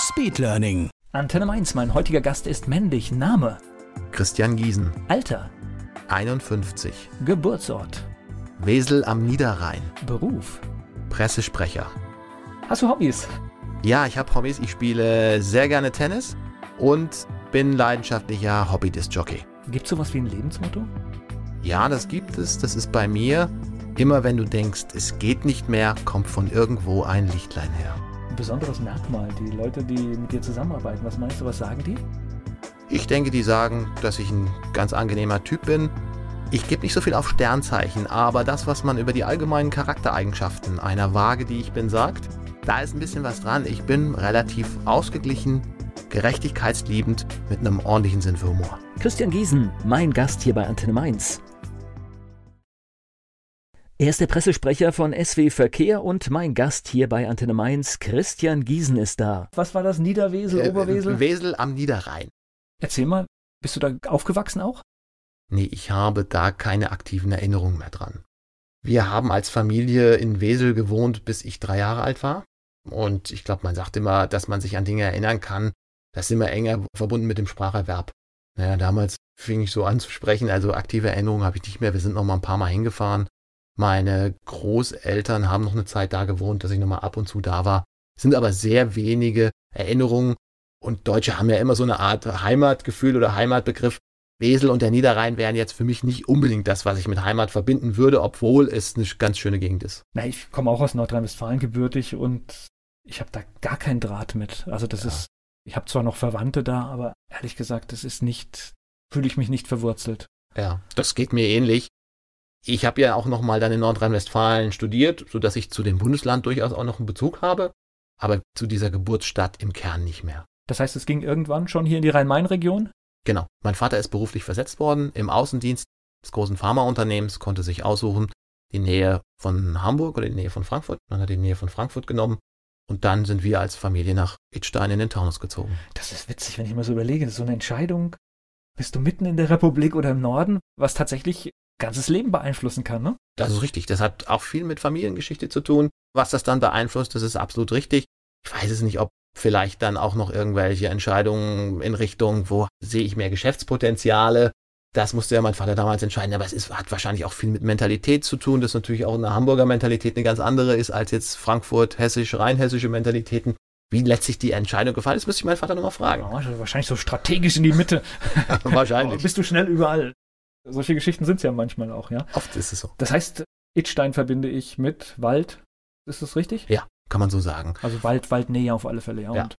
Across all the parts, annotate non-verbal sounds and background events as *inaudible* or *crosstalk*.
Speedlearning. Antenne Mainz, mein heutiger Gast ist männlich. Name, Christian Giesen, Alter, 51, Geburtsort, Wesel am Niederrhein, Beruf. Pressesprecher. Hast du Hobbys? Ja, ich habe Hobbys. Ich spiele sehr gerne Tennis und bin leidenschaftlicher Hobby-Disc-Jockey. Gibt es sowas wie ein Lebensmotto? Ja, das gibt es. Das ist bei mir. Immer wenn du denkst, es geht nicht mehr, kommt von irgendwo ein Lichtlein her. Besonderes Merkmal. Die Leute, die mit dir zusammenarbeiten, was meinst du, was sagen die? Ich denke, die sagen, dass ich ein ganz angenehmer Typ bin. Ich gebe nicht so viel auf Sternzeichen, aber das, was man über die allgemeinen Charaktereigenschaften einer Waage, die ich bin, sagt, da ist ein bisschen was dran. Ich bin relativ ausgeglichen, gerechtigkeitsliebend, mit einem ordentlichen Sinn für Humor. Christian Giesen, mein Gast hier bei Antenne Mainz. Er ist der Pressesprecher von SW Verkehr und mein Gast hier bei Antenne Mainz, Christian Giesen ist da. Was war das? Niederwesel, Äh, Oberwesel? Wesel am Niederrhein. Erzähl mal, bist du da aufgewachsen auch? Nee, ich habe da keine aktiven Erinnerungen mehr dran. Wir haben als Familie in Wesel gewohnt, bis ich drei Jahre alt war. Und ich glaube, man sagt immer, dass man sich an Dinge erinnern kann. Das ist immer enger verbunden mit dem Spracherwerb. Naja, damals fing ich so an zu sprechen, also aktive Erinnerungen habe ich nicht mehr. Wir sind noch mal ein paar Mal hingefahren. Meine Großeltern haben noch eine Zeit da gewohnt, dass ich noch mal ab und zu da war. Es sind aber sehr wenige Erinnerungen. Und Deutsche haben ja immer so eine Art Heimatgefühl oder Heimatbegriff. Wesel und der Niederrhein wären jetzt für mich nicht unbedingt das, was ich mit Heimat verbinden würde, obwohl es eine ganz schöne Gegend ist. Na, ich komme auch aus Nordrhein-Westfalen gebürtig und ich habe da gar keinen Draht mit. Also das Ja. ist, ich habe zwar noch Verwandte da, aber ehrlich gesagt, das ist nicht, fühle ich mich nicht verwurzelt. Ja, das geht mir ähnlich. Ich habe ja auch noch mal dann in Nordrhein-Westfalen studiert, so dass ich zu dem Bundesland durchaus auch noch einen Bezug habe, aber zu dieser Geburtsstadt im Kern nicht mehr. Das heißt, es ging irgendwann schon hier in die Rhein-Main-Region? Genau. Mein Vater ist beruflich versetzt worden im Außendienst des großen Pharmaunternehmens, konnte sich aussuchen, die Nähe von Hamburg oder die Nähe von Frankfurt. Dann hat er die Nähe von Frankfurt genommen. Und dann sind wir als Familie nach Idstein in den Taunus gezogen. Das ist witzig, wenn ich mir so überlege. Das ist so eine Entscheidung. Bist du mitten in der Republik oder im Norden, was tatsächlich ganzes Leben beeinflussen kann, ne? Das ist richtig. Das hat auch viel mit Familiengeschichte zu tun. Was das dann beeinflusst, das ist absolut richtig. Ich weiß es nicht, ob vielleicht dann auch noch irgendwelche Entscheidungen in Richtung, wo sehe ich mehr Geschäftspotenziale. Das musste ja mein Vater damals entscheiden, aber es ist, hat wahrscheinlich auch viel mit Mentalität zu tun, das natürlich auch eine Hamburger Mentalität eine ganz andere ist als jetzt Frankfurt, hessisch, rheinhessische Mentalitäten. Wie letztlich die Entscheidung gefallen ist, müsste ich meinen Vater nochmal fragen. Ja, wahrscheinlich so strategisch in die Mitte. *laughs* Wahrscheinlich. *laughs* Bist du schnell überall. Solche Geschichten sind es ja manchmal auch, ja. Oft ist es so. Das heißt, Itstein verbinde ich mit Wald. Ist das richtig? Ja, kann man so sagen. Also Wald, Waldnähe auf alle Fälle, ja. Ja. Und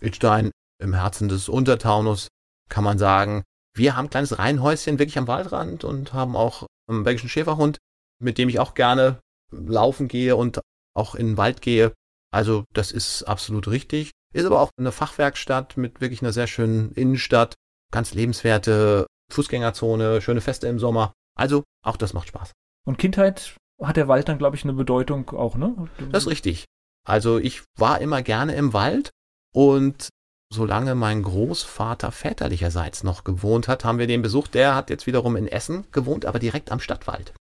Idstein im Herzen des Untertaunus kann man sagen, wir haben ein kleines Reihenhäuschen wirklich am Waldrand und haben auch einen belgischen Schäferhund, mit dem ich auch gerne laufen gehe und auch in den Wald gehe. Also das ist absolut richtig. Ist aber auch eine Fachwerkstatt mit wirklich einer sehr schönen Innenstadt, ganz lebenswerte Fußgängerzone, schöne Feste im Sommer. Also auch das macht Spaß. Und Kindheit hat der Wald dann, glaube ich, eine Bedeutung auch, ne? Das ist richtig. Also ich war immer gerne im Wald und solange mein Großvater väterlicherseits noch gewohnt hat, haben wir den besucht. Der hat jetzt wiederum in Essen gewohnt, aber direkt am Stadtwald.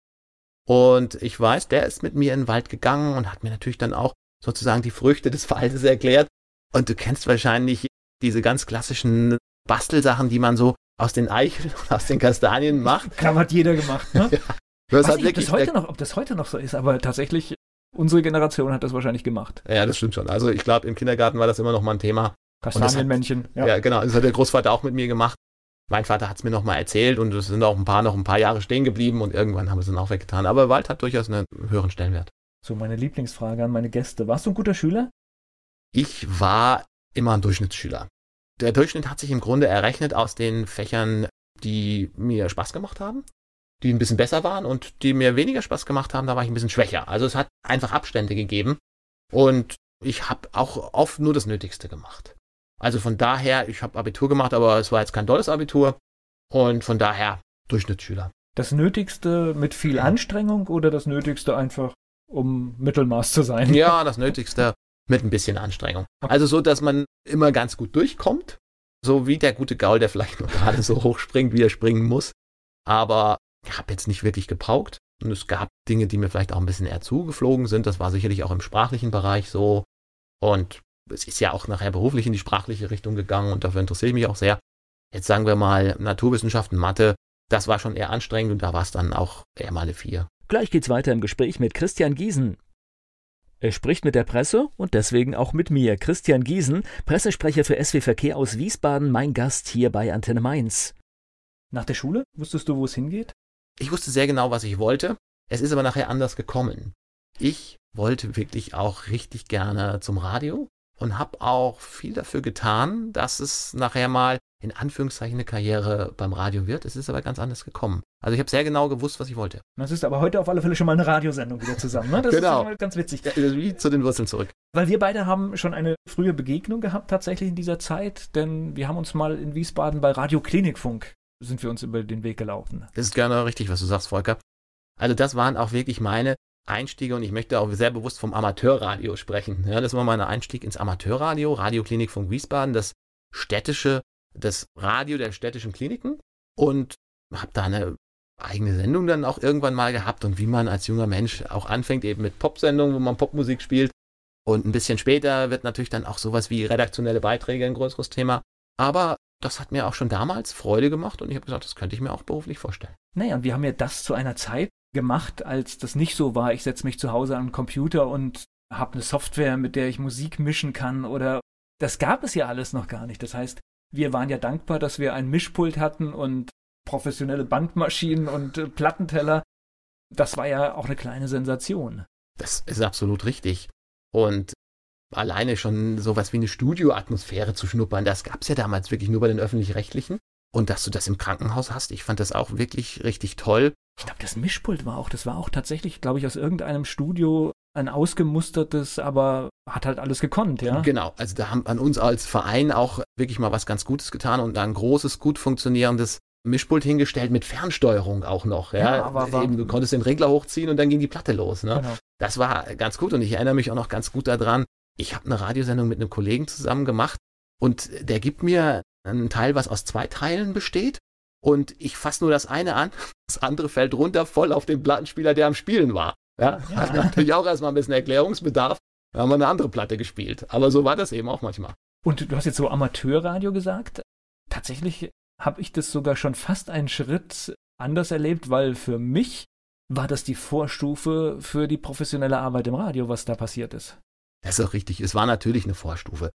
Und ich weiß, der ist mit mir in den Wald gegangen und hat mir natürlich dann auch sozusagen die Früchte des Waldes erklärt. Und du kennst wahrscheinlich diese ganz klassischen Bastelsachen, die man so aus den Eicheln und aus den Kastanien macht. *laughs* Klar, hat jeder gemacht, ne? *laughs* Das Weiß hat nicht, ob, das heute noch, ob das heute noch so ist, aber tatsächlich, unsere Generation hat das wahrscheinlich gemacht. ja, das stimmt schon. Also ich glaube, im Kindergarten war das immer noch mal ein Thema. Kastanienmännchen, ja. Ja. genau. Das hat der Großvater auch mit mir gemacht. Mein Vater hat es mir noch mal erzählt und es sind auch ein paar noch ein paar Jahre stehen geblieben und irgendwann haben wir es dann auch weggetan. Aber Wald hat durchaus einen höheren Stellenwert. So, meine Lieblingsfrage an meine Gäste. Warst du ein guter Schüler? Ich war immer ein Durchschnittsschüler. Der Durchschnitt hat sich im Grunde errechnet aus den Fächern, die mir Spaß gemacht haben, die ein bisschen besser waren und die mir weniger Spaß gemacht haben, da war ich ein bisschen schwächer. Also es hat einfach Abstände gegeben und ich habe auch oft nur das Nötigste gemacht. Also von daher, ich habe Abitur gemacht, aber es war jetzt kein tolles Abitur. Und von daher Durchschnittsschüler. Das Nötigste mit viel Anstrengung oder das Nötigste einfach, um Mittelmaß zu sein? Ja, das Nötigste mit ein bisschen Anstrengung. Also so, dass man immer ganz gut durchkommt. So wie der gute Gaul, der vielleicht nur *laughs* gerade so hoch springt, wie er springen muss. Aber ich habe jetzt nicht wirklich gepaukt. Und es gab Dinge, die mir vielleicht auch ein bisschen eher zugeflogen sind. Das war sicherlich auch im sprachlichen Bereich so. Und es ist ja auch nachher beruflich in die sprachliche Richtung gegangen und dafür interessiere ich mich auch sehr. Jetzt sagen wir mal Naturwissenschaften, Mathe, das war schon eher anstrengend und da war es dann auch eher mal eine 4. Gleich geht's weiter im Gespräch mit Christian Giesen. Er spricht mit der Presse und deswegen auch mit mir, Christian Giesen, Pressesprecher für SW Verkehr aus Wiesbaden, mein Gast hier bei Antenne Mainz. Nach der Schule wusstest du, wo es hingeht? Ich wusste sehr genau, was ich wollte. Es ist aber nachher anders gekommen. Ich wollte wirklich auch richtig gerne zum Radio und habe auch viel dafür getan, dass es nachher mal in Anführungszeichen eine Karriere beim Radio wird. Es ist aber ganz anders gekommen. Also ich habe sehr genau gewusst, was ich wollte. Das ist aber heute auf alle Fälle schon mal eine Radiosendung wieder zusammen. Ne? Das genau. ist ganz witzig. Ja, wie zu den Wurzeln zurück. Weil wir beide haben schon eine frühe Begegnung gehabt tatsächlich in dieser Zeit, denn wir haben uns mal in Wiesbaden bei Radio Klinikfunk sind wir uns über den Weg gelaufen. Das ist gerne richtig, was du sagst, Volker. Also das waren auch wirklich meine Einstiege und ich möchte auch sehr bewusst vom Amateurradio sprechen. Ja, das war mein Einstieg ins Amateurradio, Radioklinikfunk Wiesbaden, das städtische, das Radio der städtischen Kliniken und habe da eine eigene Sendung dann auch irgendwann mal gehabt und wie man als junger Mensch auch anfängt, eben mit Popsendungen, wo man Popmusik spielt. Und ein bisschen später wird natürlich dann auch sowas wie redaktionelle Beiträge ein größeres Thema. Aber das hat mir auch schon damals Freude gemacht und ich habe gesagt, das könnte ich mir auch beruflich vorstellen. Naja, und wir haben ja das zu einer Zeit gemacht, als das nicht so war. Ich setze mich zu Hause an den Computer und habe eine Software, mit der ich Musik mischen kann oder das gab es ja alles noch gar nicht. Das heißt, wir waren ja dankbar, dass wir ein Mischpult hatten und professionelle Bandmaschinen und äh, Plattenteller. Das war ja auch eine kleine Sensation. Das ist absolut richtig. Und alleine schon sowas wie eine Studioatmosphäre zu schnuppern, das gab es ja damals wirklich nur bei den öffentlich-rechtlichen. Und dass du das im Krankenhaus hast, ich fand das auch wirklich richtig toll. Ich glaube, das Mischpult war auch, das war auch tatsächlich, glaube ich, aus irgendeinem Studio ein ausgemustertes, aber hat halt alles gekonnt, ja. Genau, also da haben an uns als Verein auch wirklich mal was ganz Gutes getan und ein großes, gut funktionierendes Mischpult hingestellt mit Fernsteuerung auch noch. Ja, ja aber Eben, du konntest den Regler hochziehen und dann ging die Platte los. Ne? Genau. Das war ganz gut und ich erinnere mich auch noch ganz gut daran. Ich habe eine Radiosendung mit einem Kollegen zusammen gemacht und der gibt mir einen Teil, was aus zwei Teilen besteht und ich fasse nur das eine an, *laughs* das andere fällt runter voll auf den Plattenspieler, der am Spielen war. Ja, *laughs* ja. hat natürlich auch erstmal ein bisschen Erklärungsbedarf. Da haben wir eine andere Platte gespielt. Aber so war das eben auch manchmal. Und du hast jetzt so Amateurradio gesagt. Tatsächlich habe ich das sogar schon fast einen Schritt anders erlebt, weil für mich war das die Vorstufe für die professionelle Arbeit im Radio, was da passiert ist. Das ist auch richtig. Es war natürlich eine Vorstufe.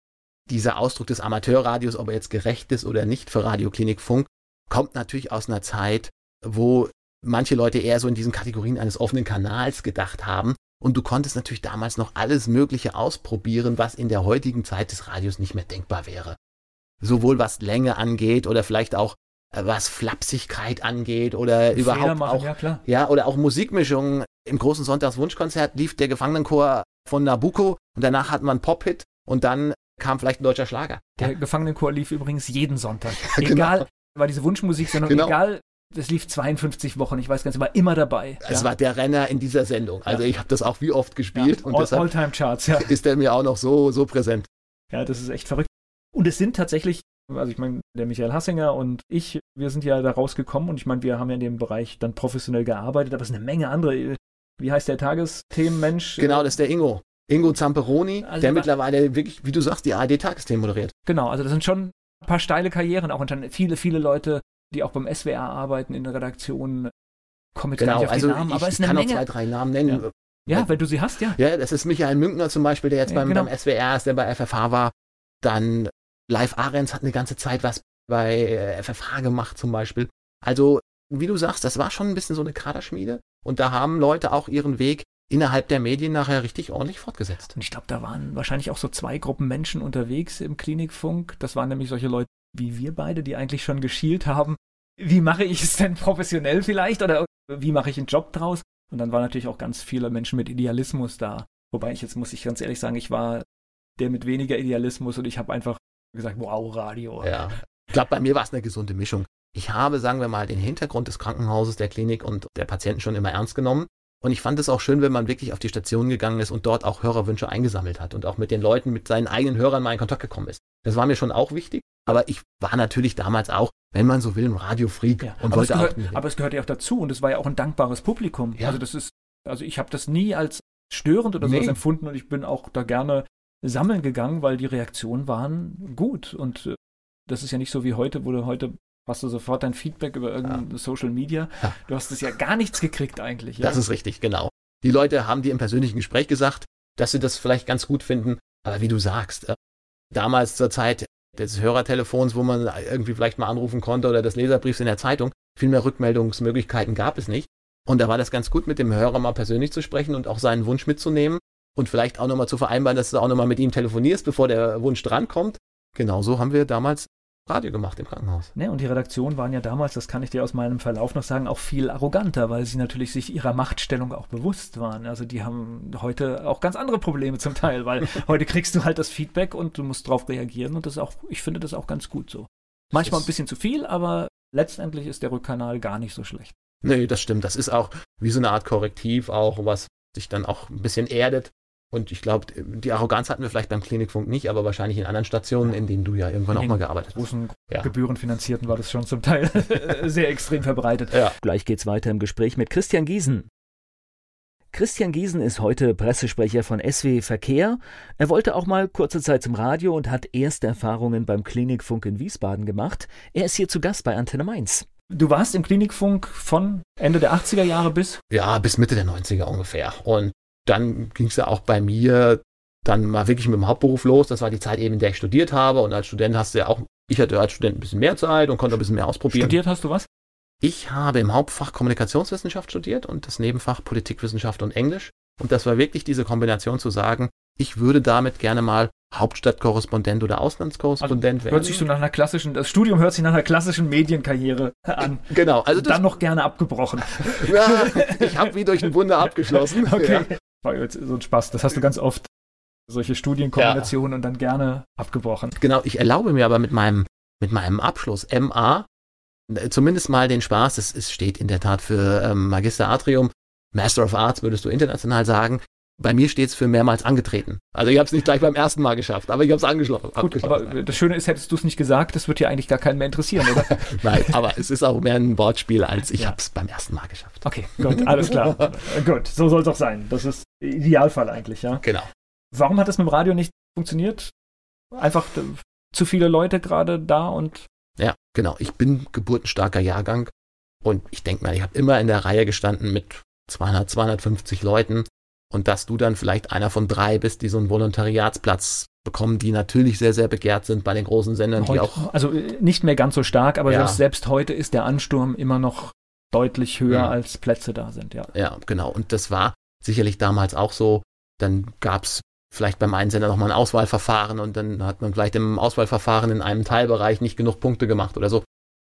Dieser Ausdruck des Amateurradios, ob er jetzt gerecht ist oder nicht für Radioklinik Funk, kommt natürlich aus einer Zeit, wo manche Leute eher so in diesen Kategorien eines offenen Kanals gedacht haben. Und du konntest natürlich damals noch alles Mögliche ausprobieren, was in der heutigen Zeit des Radios nicht mehr denkbar wäre. Sowohl was Länge angeht oder vielleicht auch äh, was Flapsigkeit angeht oder Fehler überhaupt machen, auch ja, klar. ja oder auch Musikmischungen. Im großen Sonntagswunschkonzert lief der Gefangenenchor von Nabucco und danach hatten wir einen Pop-Hit und dann kam vielleicht ein deutscher Schlager. Der ja. Gefangenenchor lief übrigens jeden Sonntag. *laughs* Genau. Egal, war diese Wunschmusik, sondern genau. egal, das lief 52 Wochen, ich weiß gar nicht, war immer dabei. Es ja. war der Renner in dieser Sendung. Also ja. ich habe das auch wie oft gespielt ja. und All, deshalb All-Time Charts, ja. ist der mir auch noch so so präsent. Ja, das ist echt verrückt. Und es sind tatsächlich, also ich meine, der Michael Hassinger und ich, wir sind ja da rausgekommen und ich meine, wir haben ja in dem Bereich dann professionell gearbeitet, aber es sind eine Menge andere. Wie heißt der Tagesthemenmensch? Genau, das ist der Ingo. Ingo Zamperoni, also der mittlerweile wirklich, wie du sagst, die ARD-Tagesthemen moderiert. Genau, also das sind schon ein paar steile Karrieren, auch anscheinend viele, viele Leute die auch beim SWR arbeiten in der Redaktion. Komme jetzt genau, gar nicht auf also die Namen, ich, aber es kann Menge. auch zwei, drei Namen nennen. Ja. Ja, wenn du sie hast, ja. Ja, das ist Michael Münkner zum Beispiel, der jetzt ja, beim, genau. beim SWR ist, der bei FFH war. Dann Live Ahrens hat eine ganze Zeit was bei FFH gemacht zum Beispiel. Also, wie du sagst, das war schon ein bisschen so eine Kaderschmiede. Und da haben Leute auch ihren Weg innerhalb der Medien nachher richtig ordentlich fortgesetzt. Und ich glaube, da waren wahrscheinlich auch so zwei Gruppen Menschen unterwegs im Klinikfunk. Das waren nämlich solche Leute wie wir beide, die eigentlich schon geschielt haben, wie mache ich es denn professionell vielleicht oder wie mache ich einen Job draus? Und dann waren natürlich auch ganz viele Menschen mit Idealismus da. Wobei ich jetzt muss ich ganz ehrlich sagen, ich war der mit weniger Idealismus und ich habe einfach gesagt, wow, Radio. Ja. Ich glaube, bei mir war es eine gesunde Mischung. Ich habe, sagen wir mal, den Hintergrund des Krankenhauses, der Klinik und der Patienten schon immer ernst genommen. Und ich fand es auch schön, wenn man wirklich auf die Station gegangen ist und dort auch Hörerwünsche eingesammelt hat und auch mit den Leuten, mit seinen eigenen Hörern mal in Kontakt gekommen ist. Das war mir schon auch wichtig. Aber ich war natürlich damals auch, wenn man so will, ein Radiofreak Ja, und aber, es wollte gehört, auch. aber es gehört ja auch dazu und es war ja auch ein dankbares Publikum. Ja. Also das ist, also ich habe das nie als störend oder Nee. sowas empfunden und ich bin auch da gerne sammeln gegangen, weil die Reaktionen waren gut und äh, das ist ja nicht so wie heute, wo du heute hast du sofort dein Feedback über irgendein Social Media. Ja. Du hast es ja gar nichts gekriegt eigentlich. Ja? Das ist richtig, genau. Die Leute haben dir im persönlichen Gespräch gesagt, dass sie das vielleicht ganz gut finden. Aber wie du sagst, äh, damals zur Zeit des Hörertelefons, wo man irgendwie vielleicht mal anrufen konnte oder des Leserbriefs in der Zeitung, viel mehr Rückmeldungsmöglichkeiten gab es nicht. Und da war das ganz gut, mit dem Hörer mal persönlich zu sprechen und auch seinen Wunsch mitzunehmen und vielleicht auch nochmal zu vereinbaren, dass du auch nochmal mit ihm telefonierst, bevor der Wunsch drankommt. Genauso haben wir damals Radio gemacht im Krankenhaus. Ne, und die Redaktionen waren ja damals, das kann ich dir aus meinem Verlauf noch sagen, auch viel arroganter, weil sie natürlich sich ihrer Machtstellung auch bewusst waren. Also die haben heute auch ganz andere Probleme zum Teil, weil *laughs* heute kriegst du halt das Feedback und du musst darauf reagieren und das ist auch, ich finde das auch ganz gut so. Manchmal ein bisschen zu viel, aber letztendlich ist der Rückkanal gar nicht so schlecht. Nee, das stimmt. Das ist auch wie so eine Art Korrektiv, auch was sich dann auch ein bisschen erdet. Und ich glaube, die Arroganz hatten wir vielleicht beim Klinikfunk nicht, aber wahrscheinlich in anderen Stationen, in denen du ja irgendwann In auch mal gearbeitet hast. Großen Ja. Gebührenfinanzierten war das schon zum Teil *laughs* sehr extrem verbreitet. Ja. Gleich geht's weiter im Gespräch mit Christian Giesen. Christian Giesen ist heute Pressesprecher von SW Verkehr. Er wollte auch mal kurze Zeit zum Radio und hat erste Erfahrungen beim Klinikfunk in Wiesbaden gemacht. Er ist hier zu Gast bei Antenne Mainz. Du warst im Klinikfunk von Ende der 80er Jahre bis ja, bis Mitte der 90er ungefähr. Und dann ging es ja auch bei mir dann mal wirklich mit dem Hauptberuf los. Das war die Zeit eben, in der ich studiert habe. Und als Student hast du ja auch, ich hatte als Student ein bisschen mehr Zeit und konnte ein bisschen mehr ausprobieren. studiert hast du was? Ich habe im Hauptfach Kommunikationswissenschaft studiert und das Nebenfach Politikwissenschaft und Englisch. Und das war wirklich diese Kombination zu sagen, ich würde damit gerne mal Hauptstadtkorrespondent oder Auslandskorrespondent werden. Hört sich so nach einer klassischen, das Studium hört sich nach einer klassischen Medienkarriere an. genau, also Und das, dann noch gerne abgebrochen. ja, ich habe wie durch ein Wunder abgeschlossen. *laughs* Okay. Ja. War jetzt so ein Spaß. Das hast du ganz oft. Solche Studienkombinationen und dann gerne abgebrochen. Genau, ich erlaube mir aber mit meinem, mit meinem Abschluss MA äh, zumindest mal den Spaß, es, es steht in der Tat für ähm, Magister Atrium, Master of Arts würdest du international sagen. Bei mir steht es für mehrmals angetreten. Also ich habe es nicht gleich beim ersten Mal geschafft, aber ich habe es angeschlossen. Gut, aber das Schöne ist, hättest du es nicht gesagt, das wird ja eigentlich gar keinen mehr interessieren, oder? *laughs* Nein, aber es ist auch mehr ein Wortspiel, als ich Ja. habe es beim ersten Mal geschafft. Okay, gut, alles klar. *laughs* Gut, so soll es auch sein. Das ist Idealfall eigentlich, ja. Genau. Warum hat das mit dem Radio nicht funktioniert? Einfach zu viele Leute gerade da und Ja, genau. Ich bin geburtenstarker Jahrgang und ich denke mal, ich habe immer in der Reihe gestanden mit 200, 250 Leuten und dass du dann vielleicht einer von drei bist, die so einen Volontariatsplatz bekommen, die natürlich sehr, sehr begehrt sind bei den großen Sendern, die heute, auch also äh, nicht mehr ganz so stark, aber Ja. selbst, selbst heute ist der Ansturm immer noch deutlich höher, Ja. als Plätze da sind, ja. Ja, genau. Und das war sicherlich damals auch so. Dann gab's vielleicht beim einen Sender nochmal ein Auswahlverfahren und dann hat man vielleicht im Auswahlverfahren in einem Teilbereich nicht genug Punkte gemacht oder so.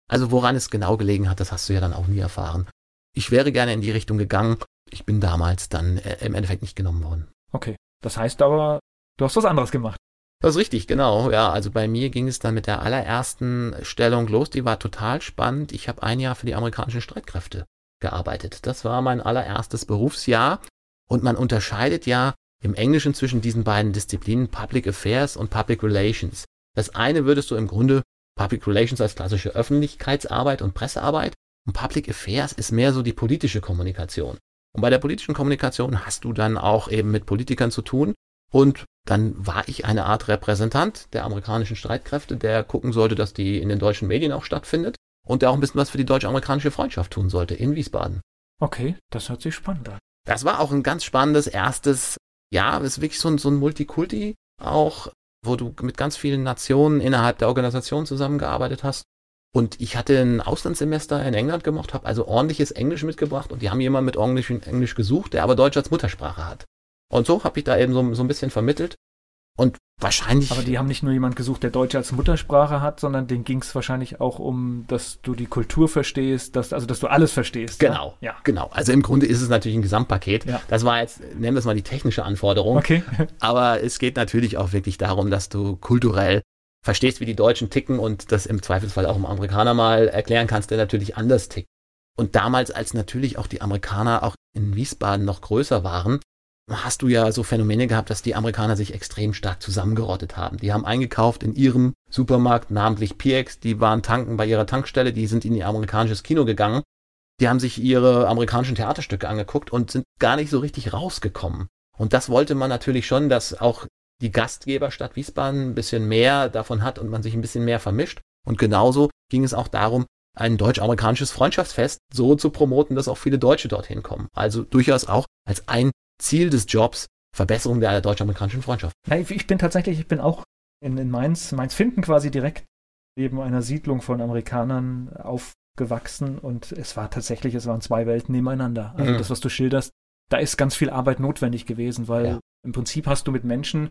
Also woran es genau gelegen hat, das hast du ja dann auch nie erfahren. Ich wäre gerne in die Richtung gegangen. Ich bin damals dann äh, im Endeffekt nicht genommen worden. Okay. Das heißt aber, du hast was anderes gemacht. Das ist richtig, genau. Ja, also bei mir ging es dann mit der allerersten Stellung los. Die war total spannend. Ich habe ein Jahr für die amerikanischen Streitkräfte gearbeitet. Das war mein allererstes Berufsjahr. Und man unterscheidet ja im Englischen zwischen diesen beiden Disziplinen Public Affairs und Public Relations. Das eine würdest du im Grunde Public Relations als klassische Öffentlichkeitsarbeit und Pressearbeit und Public Affairs ist mehr so die politische Kommunikation. Und bei der politischen Kommunikation hast du dann auch eben mit Politikern zu tun. Und dann war ich eine Art Repräsentant der amerikanischen Streitkräfte, der gucken sollte, dass die in den deutschen Medien auch stattfindet und der auch ein bisschen was für die deutsch-amerikanische Freundschaft tun sollte in Wiesbaden. Okay, das hört sich spannend an. Das war auch ein ganz spannendes erstes, ja, es ist wirklich so ein, so ein Multikulti auch, wo du mit ganz vielen Nationen innerhalb der Organisation zusammengearbeitet hast. Und ich hatte ein Auslandssemester in England gemacht, habe also ordentliches Englisch mitgebracht und die haben jemanden mit Englisch, Englisch gesucht, der aber Deutsch als Muttersprache hat. Und so habe ich da eben so, so ein bisschen vermittelt. Und wahrscheinlich. Aber die haben nicht nur jemand gesucht, der Deutsch als Muttersprache hat, sondern denen ging es wahrscheinlich auch um, dass du die Kultur verstehst, dass, also dass du alles verstehst. ne? Genau, Ja. genau. Also im Grunde ist es natürlich ein Gesamtpaket. Ja. Das war jetzt, nennen wir es mal die technische Anforderung. Okay. *laughs* Aber es geht natürlich auch wirklich darum, dass du kulturell verstehst, wie die Deutschen ticken und das im Zweifelsfall auch einem Amerikaner mal erklären kannst, der natürlich anders tickt. Und damals, als natürlich auch die Amerikaner auch in Wiesbaden noch größer waren, hast du ja so Phänomene gehabt, dass die Amerikaner sich extrem stark zusammengerottet haben. Die haben eingekauft in ihrem Supermarkt, namentlich PX, die waren tanken bei ihrer Tankstelle, die sind in ihr amerikanisches Kino gegangen, die haben sich ihre amerikanischen Theaterstücke angeguckt und sind gar nicht so richtig rausgekommen. Und das wollte man natürlich schon, dass auch die Gastgeberstadt Wiesbaden ein bisschen mehr davon hat und man sich ein bisschen mehr vermischt. Und genauso ging es auch darum, ein deutsch-amerikanisches Freundschaftsfest so zu promoten, dass auch viele Deutsche dorthin kommen. Also durchaus auch als ein Ziel des Jobs Verbesserung der deutsch-amerikanischen Freundschaft. Ja, ich bin tatsächlich, ich bin auch in, in Mainz, Mainz finden quasi direkt neben einer Siedlung von Amerikanern aufgewachsen und es war tatsächlich, es waren zwei Welten nebeneinander. Also mhm. das, was du schilderst, da ist ganz viel Arbeit notwendig gewesen, weil ja. im Prinzip hast du mit Menschen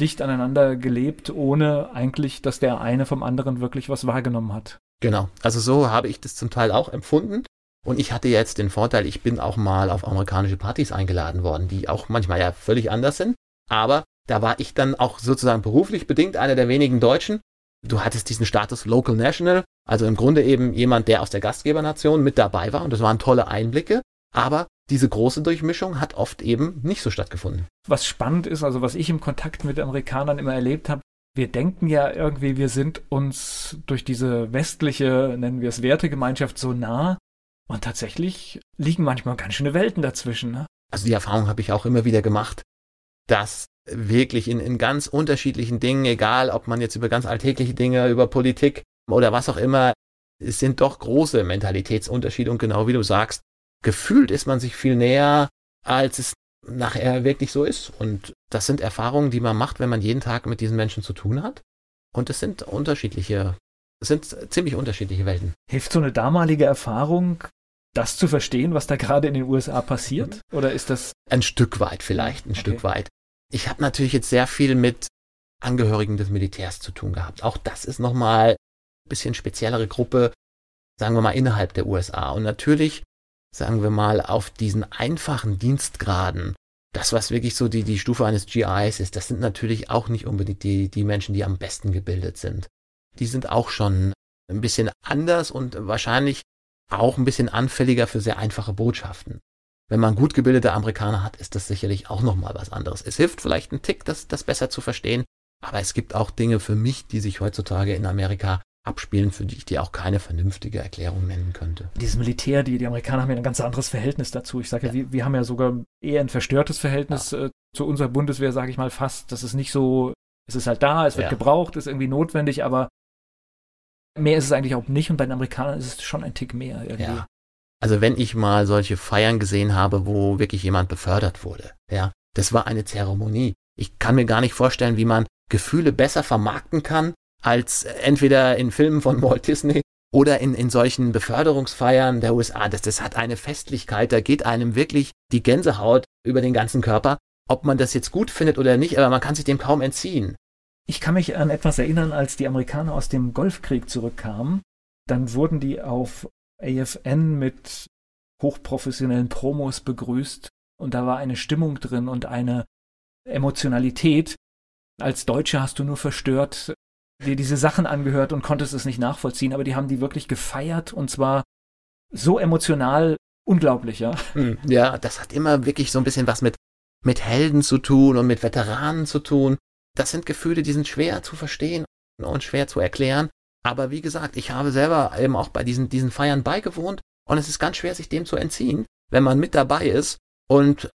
dicht aneinander gelebt, ohne eigentlich, dass der eine vom anderen wirklich was wahrgenommen hat. Genau, also so habe ich das zum Teil auch empfunden. Und ich hatte jetzt den Vorteil, ich bin auch mal auf amerikanische Partys eingeladen worden, die auch manchmal ja völlig anders sind. Aber da war ich dann auch sozusagen beruflich bedingt einer der wenigen Deutschen. Du hattest diesen Status Local National, also im Grunde eben jemand, der aus der Gastgebernation mit dabei war. Und das waren tolle Einblicke. Aber diese große Durchmischung hat oft eben nicht so stattgefunden. Was spannend ist, also was ich im Kontakt mit Amerikanern immer erlebt habe, wir denken ja irgendwie, wir sind uns durch diese westliche, nennen wir es Wertegemeinschaft, so nah. Und tatsächlich liegen manchmal ganz schöne Welten dazwischen. Ne? Also die Erfahrung habe ich auch immer wieder gemacht, dass wirklich in, in ganz unterschiedlichen Dingen, egal ob man jetzt über ganz alltägliche Dinge, über Politik oder was auch immer, es sind doch große Mentalitätsunterschiede und genau wie du sagst, gefühlt ist man sich viel näher, als es nachher wirklich so ist. Und das sind Erfahrungen, die man macht, wenn man jeden Tag mit diesen Menschen zu tun hat. Und es sind unterschiedliche, es sind ziemlich unterschiedliche Welten. Hilft so eine damalige Erfahrung, das zu verstehen, was da gerade in den USA passiert? Mhm. Oder ist das. Ein Stück weit vielleicht, ein okay. Stück weit. Ich habe natürlich jetzt sehr viel mit Angehörigen des Militärs zu tun gehabt. Auch das ist nochmal ein bisschen speziellere Gruppe, sagen wir mal, innerhalb der USA. Und natürlich sagen wir mal, auf diesen einfachen Dienstgraden, das, was wirklich so die, die Stufe eines GIs ist, das sind natürlich auch nicht unbedingt die, die Menschen, die am besten gebildet sind. Die sind auch schon ein bisschen anders und wahrscheinlich auch ein bisschen anfälliger für sehr einfache Botschaften. Wenn man gut gebildete Amerikaner hat, ist das sicherlich auch nochmal was anderes. Es hilft vielleicht einen Tick, das, das besser zu verstehen, aber es gibt auch Dinge für mich, die sich heutzutage in Amerika abspielen, für die ich dir auch keine vernünftige Erklärung nennen könnte. Dieses Militär, die, die Amerikaner haben ja ein ganz anderes Verhältnis dazu. Ich sage ja, wir, wir haben ja sogar eher ein verstörtes Verhältnis ja. äh, zu unserer Bundeswehr, sage ich mal fast. Das ist nicht so, es ist halt da, es wird ja. gebraucht, ist irgendwie notwendig, aber mehr ist es eigentlich auch nicht und bei den Amerikanern ist es schon ein Tick mehr irgendwie. Ja. Also wenn ich mal solche Feiern gesehen habe, wo wirklich jemand befördert wurde, ja, das war eine Zeremonie. Ich kann mir gar nicht vorstellen, wie man Gefühle besser vermarkten kann, als entweder in Filmen von Walt Disney oder in, in solchen Beförderungsfeiern der USA. Das, das hat eine Festlichkeit, da geht einem wirklich die Gänsehaut über den ganzen Körper. Ob man das jetzt gut findet oder nicht, aber man kann sich dem kaum entziehen. Ich kann mich an etwas erinnern, als die Amerikaner aus dem Golfkrieg zurückkamen. Dann wurden die auf AFN mit hochprofessionellen Promos begrüßt und da war eine Stimmung drin und eine Emotionalität. Als Deutsche hast du nur verstört dir diese Sachen angehört und konntest es nicht nachvollziehen, aber die haben die wirklich gefeiert und zwar so emotional unglaublich, ja. *laughs* Hm, ja, das hat immer wirklich so ein bisschen was mit, mit Helden zu tun und mit Veteranen zu tun. Das sind Gefühle, die sind schwer zu verstehen und schwer zu erklären. Aber wie gesagt, ich habe selber eben auch bei diesen, diesen Feiern beigewohnt und es ist ganz schwer, sich dem zu entziehen, wenn man mit dabei ist. Und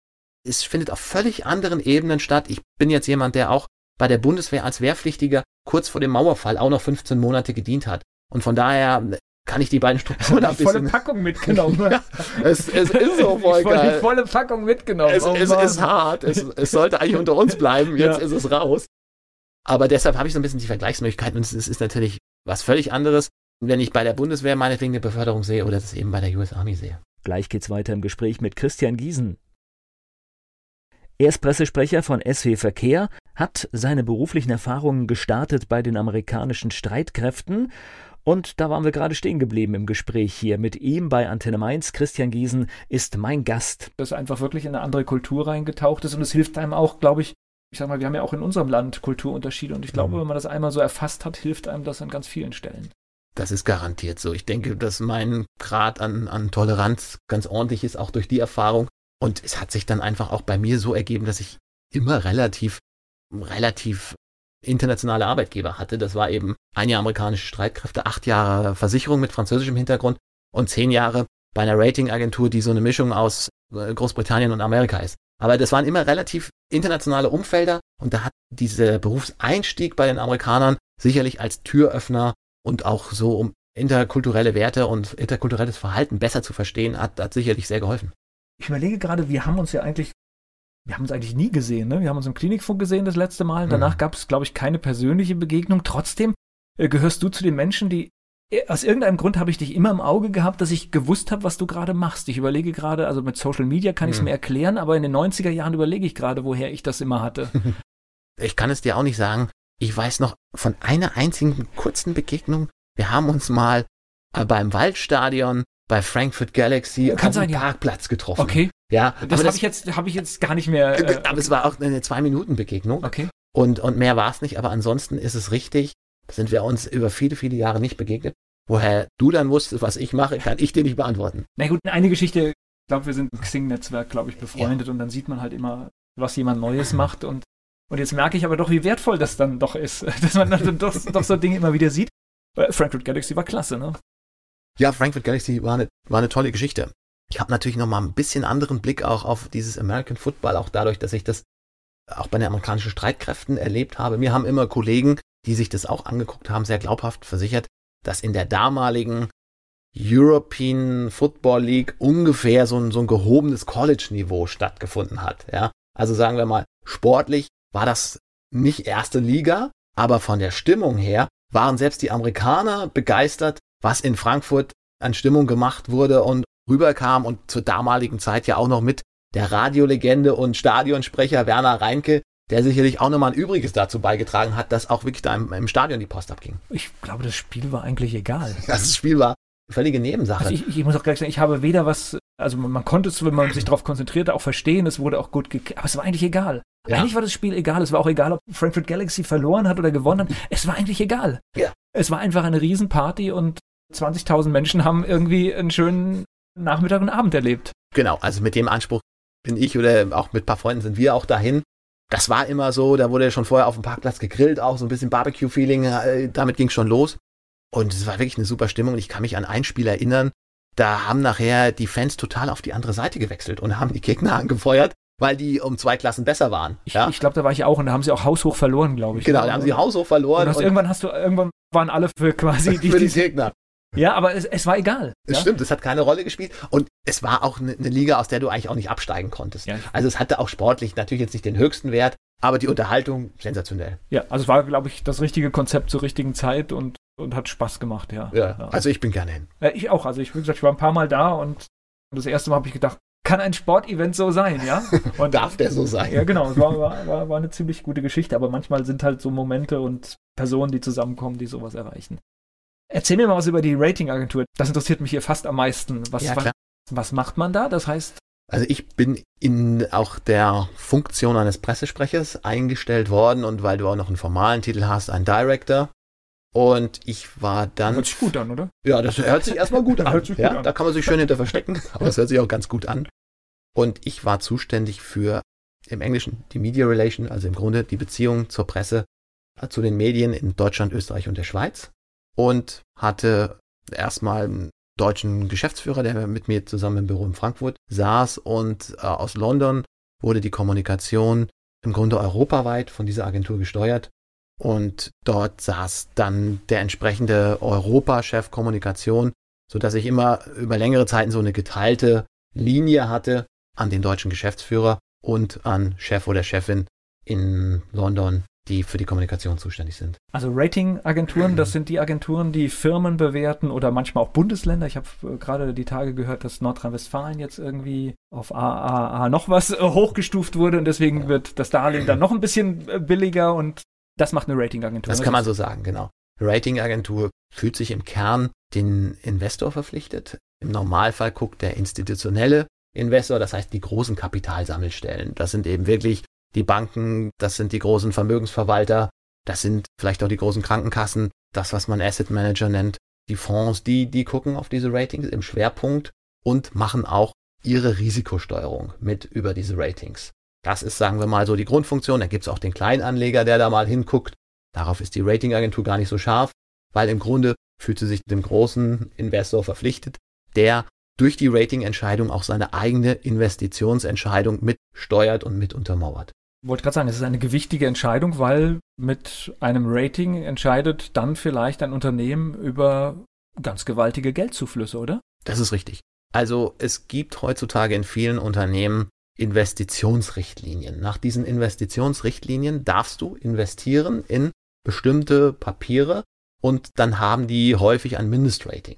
es findet auf völlig anderen Ebenen statt. Ich bin jetzt jemand, der auch bei der Bundeswehr als Wehrpflichtiger kurz vor dem Mauerfall auch noch 15 Monate gedient hat. Und von daher kann ich die beiden *laughs* Strukturen ein bisschen... volle Packung mitgenommen. *laughs* ja, es, es *laughs* ist so voll geil. Die volle Packung mitgenommen. Es, oh, es ist hart. Es, es, sollte eigentlich unter uns bleiben. Jetzt ja. ist es raus. Aber deshalb habe ich so ein bisschen die Vergleichsmöglichkeiten und es ist natürlich was völlig anderes, wenn ich bei der Bundeswehr meinetwegen eine Beförderung sehe oder das eben bei der US Army sehe. Gleich geht's weiter im Gespräch mit Christian Giesen. Er ist Pressesprecher von SW Verkehr, hat seine beruflichen Erfahrungen gestartet bei den amerikanischen Streitkräften und da waren wir gerade stehen geblieben im Gespräch hier mit ihm bei Antenne Mainz. Christian Giesen ist mein Gast. Das einfach wirklich in eine andere Kultur reingetaucht ist und es hilft einem auch, glaube ich, ich sag mal, wir haben ja auch in unserem Land Kulturunterschiede und ich glaube, mhm. wenn man das einmal so erfasst hat, hilft einem das an ganz vielen Stellen. Das ist garantiert so. Ich denke, dass mein Grad an, an Toleranz ganz ordentlich ist, auch durch die Erfahrung. Und es hat sich dann einfach auch bei mir so ergeben, dass ich immer relativ, relativ internationale Arbeitgeber hatte. Das war eben ein Jahr amerikanische Streitkräfte, acht Jahre Versicherung mit französischem Hintergrund und zehn Jahre bei einer Ratingagentur, die so eine Mischung aus äh, Großbritannien und Amerika ist. Aber das waren immer relativ internationale Umfelder und da hat dieser Berufseinstieg bei den Amerikanern sicherlich als Türöffner und auch so um interkulturelle Werte und interkulturelles Verhalten besser zu verstehen, hat, hat sicherlich sehr geholfen. Ich überlege gerade, wir haben uns ja eigentlich, wir haben uns eigentlich nie gesehen, ne? Wir haben uns im Klinikfunk gesehen das letzte Mal. Danach mhm. gab es, glaube ich, keine persönliche Begegnung. Trotzdem äh, gehörst du zu den Menschen, die äh, aus irgendeinem Grund habe ich dich immer im Auge gehabt, dass ich gewusst habe, was du gerade machst. Ich überlege gerade, also mit Social Media kann ich es mhm. mir erklären, aber in den 90er Jahren überlege ich gerade, woher ich das immer hatte. *laughs* Ich kann es dir auch nicht sagen. Ich weiß noch von einer einzigen kurzen Begegnung. Wir haben uns mal äh, beim Waldstadion bei Frankfurt Galaxy Kann auf dem Parkplatz getroffen. Okay. Ja, das habe ich jetzt habe ich jetzt gar nicht mehr. Äh, aber es war auch eine zwei Minuten Begegnung. Okay. Und und mehr war es nicht. Aber ansonsten ist es richtig sind wir uns über viele, viele Jahre nicht begegnet. Woher du dann wusstest, was ich mache, kann ich dir nicht beantworten. Na gut, eine Geschichte, ich glaube, wir sind im Xing-Netzwerk, glaube ich, befreundet ja. und dann sieht man halt immer, was jemand Neues macht und, und jetzt merke ich aber doch, wie wertvoll das dann doch ist, *laughs* dass man dann doch, doch so Dinge immer wieder sieht. Äh, Frankfurt Galaxy war klasse, ne? Ja, Frankfurt Galaxy war eine, war eine tolle Geschichte. Ich habe natürlich noch mal ein bisschen anderen Blick auch auf dieses American Football, auch dadurch, dass ich das auch bei den amerikanischen Streitkräften erlebt habe. Mir haben immer Kollegen die sich das auch angeguckt haben, sehr glaubhaft versichert, dass in der damaligen European Football League ungefähr so ein, so ein gehobenes College-Niveau stattgefunden hat. Ja? Also sagen wir mal, sportlich war das nicht erste Liga, aber von der Stimmung her waren selbst die Amerikaner begeistert, was in Frankfurt an Stimmung gemacht wurde und rüberkam und zur damaligen Zeit ja auch noch mit der Radiolegende und Stadionsprecher Werner Reinke, der sicherlich auch nochmal ein Übriges dazu beigetragen hat, dass auch wirklich da im, im, Stadion die Post abging. Ich glaube, das Spiel war eigentlich egal. *laughs* Das Spiel war völlige Nebensache. Also ich, ich, muss auch gleich sagen, ich habe weder was, also man konnte es, wenn man sich darauf konzentrierte, auch verstehen, es wurde auch gut geklärt, aber es war eigentlich egal. Ja. Eigentlich war das Spiel egal. Es war auch egal, ob Frankfurt Galaxy verloren hat oder gewonnen hat. Es war eigentlich egal. Ja. Es war einfach eine Riesenparty und 20.000 Menschen haben irgendwie einen schönen Nachmittag und Abend erlebt. Genau, also mit dem Anspruch bin ich oder auch mit ein paar Freunden sind wir auch dahin das war immer so, da wurde schon vorher auf dem Parkplatz gegrillt, auch so ein bisschen Barbecue-Feeling, äh, damit ging schon los. Und es war wirklich eine super Stimmung und ich kann mich an ein Spiel erinnern, da haben nachher die Fans total auf die andere Seite gewechselt und haben die Gegner *laughs* angefeuert, weil die um zwei Klassen besser waren. Ich, ja? ich glaube, da war ich auch und da haben sie auch haushoch verloren, glaube ich. Genau, da haben sie haushoch verloren. Und, hast, und irgendwann hast du, irgendwann waren alle für quasi die, *laughs* für die Gegner. Ja, aber es, es war egal. Es ja? stimmt, es hat keine Rolle gespielt. Und es war auch eine, eine Liga, aus der du eigentlich auch nicht absteigen konntest. Ja. Also es hatte auch sportlich natürlich jetzt nicht den höchsten Wert, aber die Unterhaltung sensationell. Ja, also es war, glaube ich, das richtige Konzept zur richtigen Zeit und, und hat Spaß gemacht, ja. Ja, ja. also ich bin gerne hin. Ja, ich auch. Also ich, wie gesagt, ich war ein paar Mal da und das erste Mal habe ich gedacht, kann ein Sportevent so sein, ja? *laughs* Und Darf der so sein? Ja, genau. Es war, war, war, war eine ziemlich gute Geschichte, aber manchmal sind halt so Momente und Personen, die zusammenkommen, die sowas erreichen. Erzähl mir mal was über die Ratingagentur. Das interessiert mich hier fast am meisten. Was, ja, was, was macht man da? Das heißt, also ich bin in auch der Funktion eines Pressesprechers eingestellt worden und weil du auch noch einen formalen Titel hast, ein Director. Und ich war dann. Hört sich gut an, oder? Ja, das hört sich erstmal gut *laughs* an. Gut ja, an. Da kann man sich schön hinter verstecken, *laughs* aber es hört sich auch ganz gut an. Und ich war zuständig für im Englischen die Media Relation, also im Grunde die Beziehung zur Presse, äh, zu den Medien in Deutschland, Österreich und der Schweiz. Und hatte erstmal deutschen Geschäftsführer, der mit mir zusammen im Büro in Frankfurt saß und äh, aus London wurde die Kommunikation im Grunde europaweit von dieser Agentur gesteuert. Und dort saß dann der entsprechende Europachef Kommunikation, sodass ich immer über längere Zeiten so eine geteilte Linie hatte an den deutschen Geschäftsführer und an Chef oder Chefin in London die für die Kommunikation zuständig sind. Also Ratingagenturen, das sind die Agenturen, die Firmen bewerten oder manchmal auch Bundesländer. Ich habe äh, gerade die Tage gehört, dass Nordrhein-Westfalen jetzt irgendwie auf AAA noch was äh, hochgestuft wurde und deswegen wird das Darlehen dann noch ein bisschen äh, billiger und das macht eine Ratingagentur. Das kann man so sagen, genau. Ratingagentur fühlt sich im Kern den Investor verpflichtet. Im Normalfall guckt der institutionelle Investor, das heißt die großen Kapitalsammelstellen. Das sind eben wirklich Die Banken, das sind die großen Vermögensverwalter, das sind vielleicht auch die großen Krankenkassen, das, was man Asset Manager nennt, die Fonds, die, die gucken auf diese Ratings im Schwerpunkt und machen auch ihre Risikosteuerung mit über diese Ratings. Das ist, sagen wir mal, so die Grundfunktion. Da gibt es auch den Kleinanleger, der da mal hinguckt. Darauf ist die Ratingagentur gar nicht so scharf, weil im Grunde fühlt sie sich dem großen Investor verpflichtet, der durch die Ratingentscheidung auch seine eigene Investitionsentscheidung mitsteuert und mit untermauert. Wollte gerade sagen, es ist eine gewichtige Entscheidung, weil mit einem Rating entscheidet dann vielleicht ein Unternehmen über ganz gewaltige Geldzuflüsse, oder? Das ist richtig. Also es gibt heutzutage in vielen Unternehmen Investitionsrichtlinien. Nach diesen Investitionsrichtlinien darfst du investieren in bestimmte Papiere und dann haben die häufig ein Mindestrating.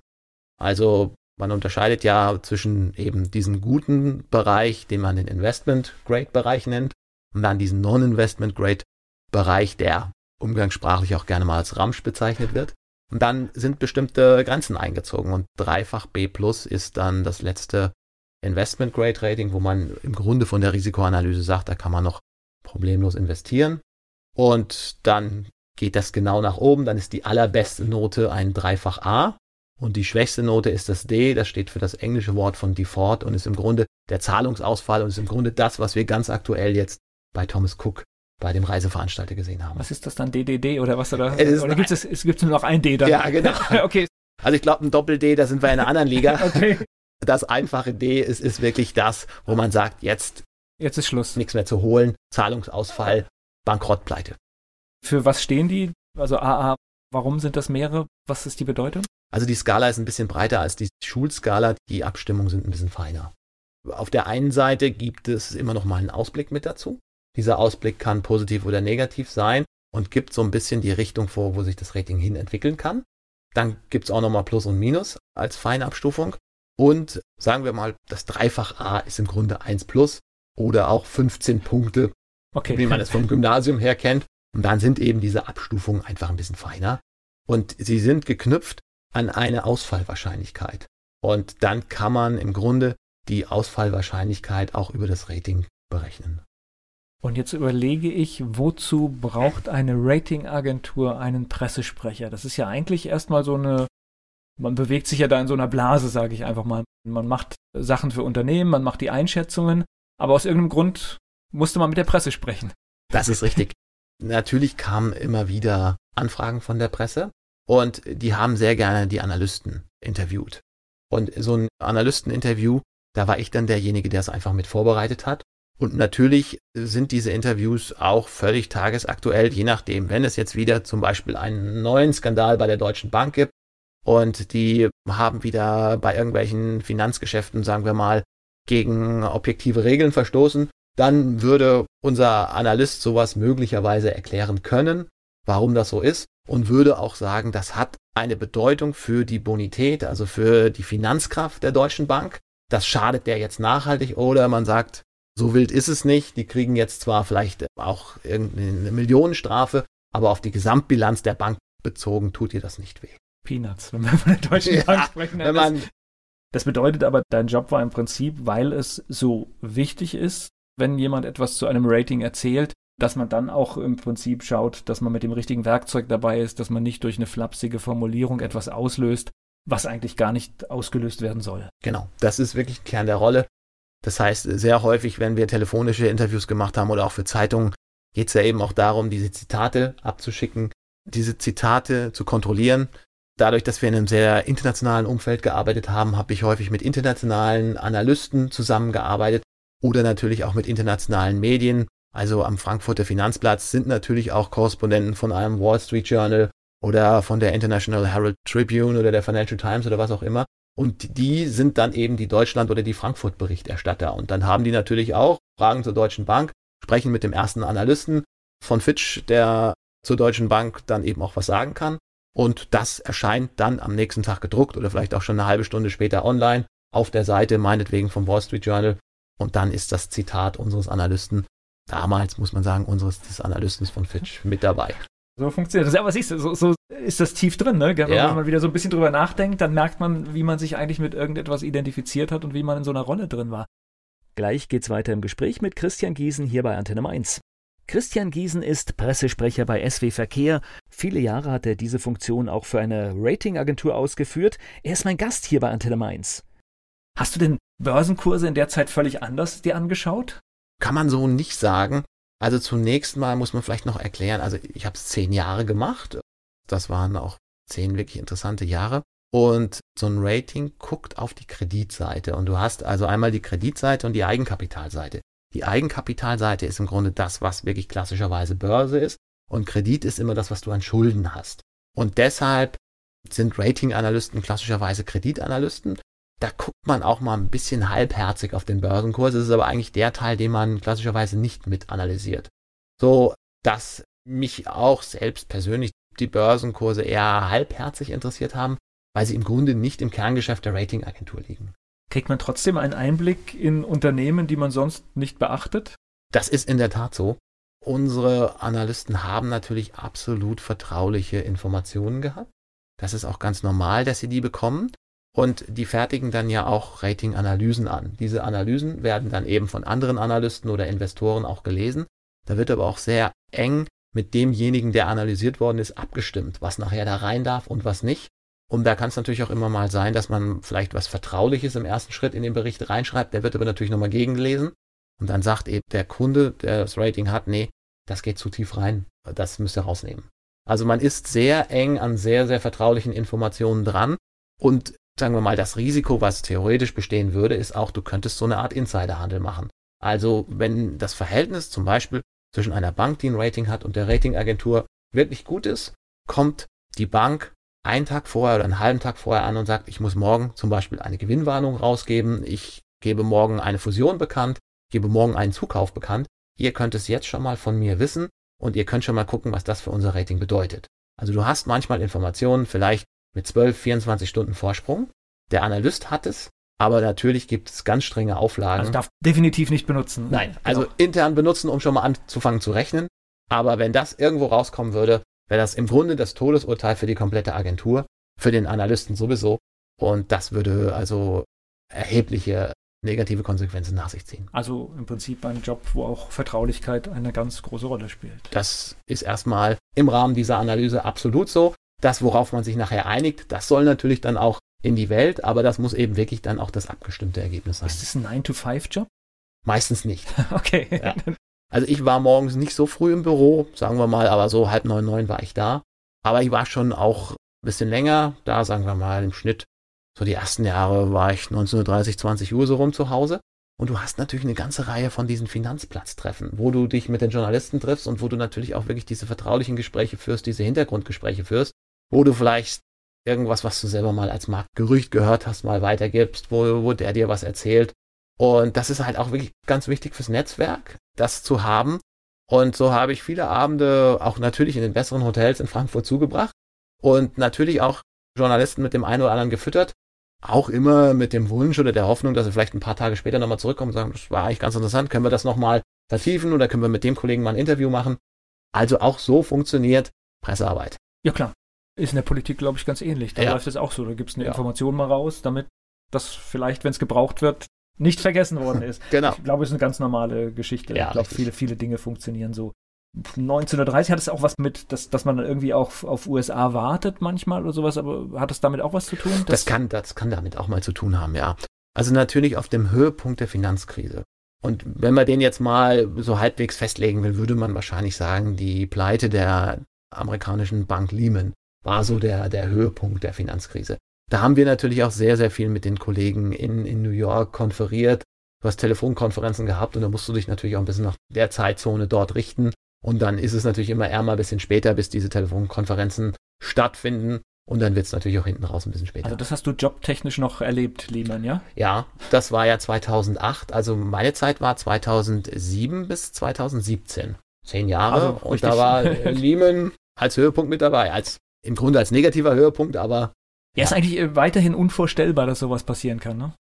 Also man unterscheidet ja zwischen eben diesem guten Bereich, den man den Investment Grade Bereich nennt, und dann diesen Non-Investment Grade Bereich, der umgangssprachlich auch gerne mal als Ramsch bezeichnet wird. Und dann sind bestimmte Grenzen eingezogen und dreifach B plus ist dann das letzte Investment Grade Rating, wo man im Grunde von der Risikoanalyse sagt, da kann man noch problemlos investieren. Und dann geht das genau nach oben, dann ist die allerbeste Note ein Dreifach A und die schwächste Note ist das D, das steht für das englische Wort von Default und ist im Grunde der Zahlungsausfall und ist im Grunde das, was wir ganz aktuell jetzt bei Thomas Cook bei dem Reiseveranstalter gesehen haben. Was ist das dann DDD oder was oder, oder gibt es, es gibt nur noch ein D dann? Ja, genau. *laughs* okay. Also ich glaube ein Doppel D, da sind wir in einer anderen Liga. *laughs* okay. Das einfache D ist, ist wirklich das, wo man sagt, jetzt jetzt ist Schluss. Nichts mehr zu holen, Zahlungsausfall, Bankrottpleite. Für was stehen die? Also AA, warum sind das mehrere? Was ist die Bedeutung? Also die Skala ist ein bisschen breiter als die Schulskala, die Abstimmungen sind ein bisschen feiner. Auf der einen Seite gibt es immer noch mal einen Ausblick mit dazu. Dieser Ausblick kann positiv oder negativ sein und gibt so ein bisschen die Richtung vor, wo sich das Rating hin entwickeln kann. Dann gibt es auch noch mal Plus und Minus als Feinabstufung. Und sagen wir mal, das Dreifach A ist im Grunde 1 plus oder auch 15 Punkte, okay. wie man es vom Gymnasium her kennt. Und dann sind eben diese Abstufungen einfach ein bisschen feiner. Und sie sind geknüpft an eine Ausfallwahrscheinlichkeit. Und dann kann man im Grunde die Ausfallwahrscheinlichkeit auch über das Rating berechnen. Und jetzt überlege ich, wozu braucht eine Ratingagentur einen Pressesprecher? Das ist ja eigentlich erstmal so eine, man bewegt sich ja da in so einer Blase, sage ich einfach mal. Man macht Sachen für Unternehmen, man macht die Einschätzungen, aber aus irgendeinem Grund musste man mit der Presse sprechen. Das ist richtig. Natürlich kamen immer wieder Anfragen von der Presse und die haben sehr gerne die Analysten interviewt. Und so ein Analysteninterview, da war ich dann derjenige, der es einfach mit vorbereitet hat. Und natürlich sind diese Interviews auch völlig tagesaktuell, je nachdem, wenn es jetzt wieder zum Beispiel einen neuen Skandal bei der Deutschen Bank gibt und die haben wieder bei irgendwelchen Finanzgeschäften, sagen wir mal, gegen objektive Regeln verstoßen, dann würde unser Analyst sowas möglicherweise erklären können, warum das so ist und würde auch sagen, das hat eine Bedeutung für die Bonität, also für die Finanzkraft der Deutschen Bank. Das schadet der jetzt nachhaltig oder man sagt, so wild ist es nicht. Die kriegen jetzt zwar vielleicht auch irgendeine Millionenstrafe, aber auf die Gesamtbilanz der Bank bezogen tut ihr das nicht weh. Peanuts, wenn wir von der Deutschen ja, Bank sprechen. Wenn man das bedeutet aber, dein Job war im Prinzip, weil es so wichtig ist, wenn jemand etwas zu einem Rating erzählt, dass man dann auch im Prinzip schaut, dass man mit dem richtigen Werkzeug dabei ist, dass man nicht durch eine flapsige Formulierung etwas auslöst, was eigentlich gar nicht ausgelöst werden soll. Genau, das ist wirklich Kern der Rolle. Das heißt, sehr häufig, wenn wir telefonische Interviews gemacht haben oder auch für Zeitungen, geht es ja eben auch darum, diese Zitate abzuschicken, diese Zitate zu kontrollieren. Dadurch, dass wir in einem sehr internationalen Umfeld gearbeitet haben, habe ich häufig mit internationalen Analysten zusammengearbeitet oder natürlich auch mit internationalen Medien. Also am Frankfurter Finanzplatz sind natürlich auch Korrespondenten von einem Wall Street Journal oder von der International Herald Tribune oder der Financial Times oder was auch immer. Und die sind dann eben die Deutschland- oder die Frankfurt-Berichterstatter. Und dann haben die natürlich auch Fragen zur Deutschen Bank, sprechen mit dem ersten Analysten von Fitch, der zur Deutschen Bank dann eben auch was sagen kann. Und das erscheint dann am nächsten Tag gedruckt oder vielleicht auch schon eine halbe Stunde später online auf der Seite, meinetwegen vom Wall Street Journal. Und dann ist das Zitat unseres Analysten, damals muss man sagen, unseres des Analysten von Fitch mit dabei. So funktioniert das. Ja, aber siehst du, so, so ist das tief drin, ne? Wenn ja. man wieder so ein bisschen drüber nachdenkt, dann merkt man, wie man sich eigentlich mit irgendetwas identifiziert hat und wie man in so einer Rolle drin war. Gleich geht's weiter im Gespräch mit Christian Giesen hier bei Antenne Mainz. Christian Giesen ist Pressesprecher bei SW Verkehr. Viele Jahre hat er diese Funktion auch für eine Ratingagentur ausgeführt. Er ist mein Gast hier bei Antenne Mainz. Hast du denn Börsenkurse in der Zeit völlig anders dir angeschaut? Kann man so nicht sagen. Also zunächst mal muss man vielleicht noch erklären, also ich habe es zehn Jahre gemacht. Das waren auch zehn wirklich interessante Jahre. Und so ein Rating guckt auf die Kreditseite. Und du hast also einmal die Kreditseite und die Eigenkapitalseite. Die Eigenkapitalseite ist im Grunde das, was wirklich klassischerweise Börse ist. Und Kredit ist immer das, was du an Schulden hast. Und deshalb sind Ratinganalysten klassischerweise Kreditanalysten. Da guckt man auch mal ein bisschen halbherzig auf den Börsenkurs. Es ist aber eigentlich der Teil, den man klassischerweise nicht mit analysiert. So, dass mich auch selbst persönlich die Börsenkurse eher halbherzig interessiert haben, weil sie im Grunde nicht im Kerngeschäft der Ratingagentur liegen. Kriegt man trotzdem einen Einblick in Unternehmen, die man sonst nicht beachtet? Das ist in der Tat so. Unsere Analysten haben natürlich absolut vertrauliche Informationen gehabt. Das ist auch ganz normal, dass sie die bekommen. Und die fertigen dann ja auch Ratinganalysen an. Diese Analysen werden dann eben von anderen Analysten oder Investoren auch gelesen. Da wird aber auch sehr eng mit demjenigen, der analysiert worden ist, abgestimmt, was nachher da rein darf und was nicht. Und da kann es natürlich auch immer mal sein, dass man vielleicht was Vertrauliches im ersten Schritt in den Bericht reinschreibt. Der wird aber natürlich nochmal gegengelesen. Und dann sagt eben der Kunde, der das Rating hat, nee, das geht zu tief rein. Das müsst ihr rausnehmen. Also man ist sehr eng an sehr, sehr vertraulichen Informationen dran. Und sagen wir mal, das Risiko, was theoretisch bestehen würde, ist auch, du könntest so eine Art Insiderhandel machen. Also wenn das Verhältnis zum Beispiel zwischen einer Bank, die ein Rating hat, und der Ratingagentur wirklich gut ist, kommt die Bank einen Tag vorher oder einen halben Tag vorher an und sagt, ich muss morgen zum Beispiel eine Gewinnwarnung rausgeben, ich gebe morgen eine Fusion bekannt, gebe morgen einen Zukauf bekannt. Ihr könnt es jetzt schon mal von mir wissen und ihr könnt schon mal gucken, was das für unser Rating bedeutet. Also du hast manchmal Informationen, vielleicht mit 12, 24 Stunden Vorsprung. Der Analyst hat es, aber natürlich gibt es ganz strenge Auflagen. Also darf definitiv nicht benutzen. Nein, also genau. intern benutzen, um schon mal anzufangen zu rechnen. Aber wenn das irgendwo rauskommen würde, wäre das im Grunde das Todesurteil für die komplette Agentur, für den Analysten sowieso. Und das würde also erhebliche negative Konsequenzen nach sich ziehen. Also im Prinzip ein Job, wo auch Vertraulichkeit eine ganz große Rolle spielt. Das ist erstmal im Rahmen dieser Analyse absolut so. Das, worauf man sich nachher einigt, das soll natürlich dann auch in die Welt, aber das muss eben wirklich dann auch das abgestimmte Ergebnis sein. Ist das ein 9-to-5-Job? Meistens nicht. *laughs* okay. Ja. Also ich war morgens nicht so früh im Büro, sagen wir mal, aber so halb neun, neun war ich da. Aber ich war schon auch ein bisschen länger da, sagen wir mal, im Schnitt. So die ersten Jahre war ich 19.30, 20 Uhr so rum zu Hause. Und du hast natürlich eine ganze Reihe von diesen Finanzplatztreffen, wo du dich mit den Journalisten triffst und wo du natürlich auch wirklich diese vertraulichen Gespräche führst, diese Hintergrundgespräche führst, wo du vielleicht irgendwas, was du selber mal als Marktgerücht gehört hast, mal weitergibst, wo, wo der dir was erzählt. Und das ist halt auch wirklich ganz wichtig fürs Netzwerk, das zu haben. Und so habe ich viele Abende auch natürlich in den besseren Hotels in Frankfurt zugebracht und natürlich auch Journalisten mit dem einen oder anderen gefüttert. Auch immer mit dem Wunsch oder der Hoffnung, dass sie vielleicht ein paar Tage später nochmal zurückkommen und sagen, das war eigentlich ganz interessant, können wir das nochmal vertiefen oder können wir mit dem Kollegen mal ein Interview machen. Also auch so funktioniert Pressearbeit. Ja klar. Ist in der Politik, glaube ich, ganz ähnlich. Da ja. läuft es auch so. Da gibt es eine ja. Information mal raus, damit das vielleicht, wenn es gebraucht wird, nicht vergessen worden *laughs* ist. genau. Ich glaube, es ist eine ganz normale Geschichte. Ja, ich glaube, viele, viele Dinge funktionieren so. 1930 hat es auch was mit, dass, dass man irgendwie auch auf USA wartet manchmal oder sowas, aber hat es damit auch was zu tun? Das kann, das kann damit auch mal zu tun haben, ja. Also natürlich auf dem Höhepunkt der Finanzkrise. Und wenn man den jetzt mal so halbwegs festlegen will, würde man wahrscheinlich sagen, die Pleite der amerikanischen Bank Lehman war so der, der Höhepunkt der Finanzkrise. Da haben wir natürlich auch sehr, sehr viel mit den Kollegen in, in New York konferiert. Du hast Telefonkonferenzen gehabt und da musst du dich natürlich auch ein bisschen nach der Zeitzone dort richten. Und dann ist es natürlich immer eher mal ein bisschen später, bis diese Telefonkonferenzen stattfinden. Und dann wird es natürlich auch hinten raus ein bisschen später. Also das hast du jobtechnisch noch erlebt, Lehman, ja? Ja, das war ja 2008. Also meine Zeit war 2007 bis 2017. Zehn Jahre. Also, und da war *laughs* Lehman als Höhepunkt mit dabei. Als im Grunde als negativer Höhepunkt, aber. Ja, ja. ist eigentlich weiterhin unvorstellbar, dass sowas passieren kann, ne?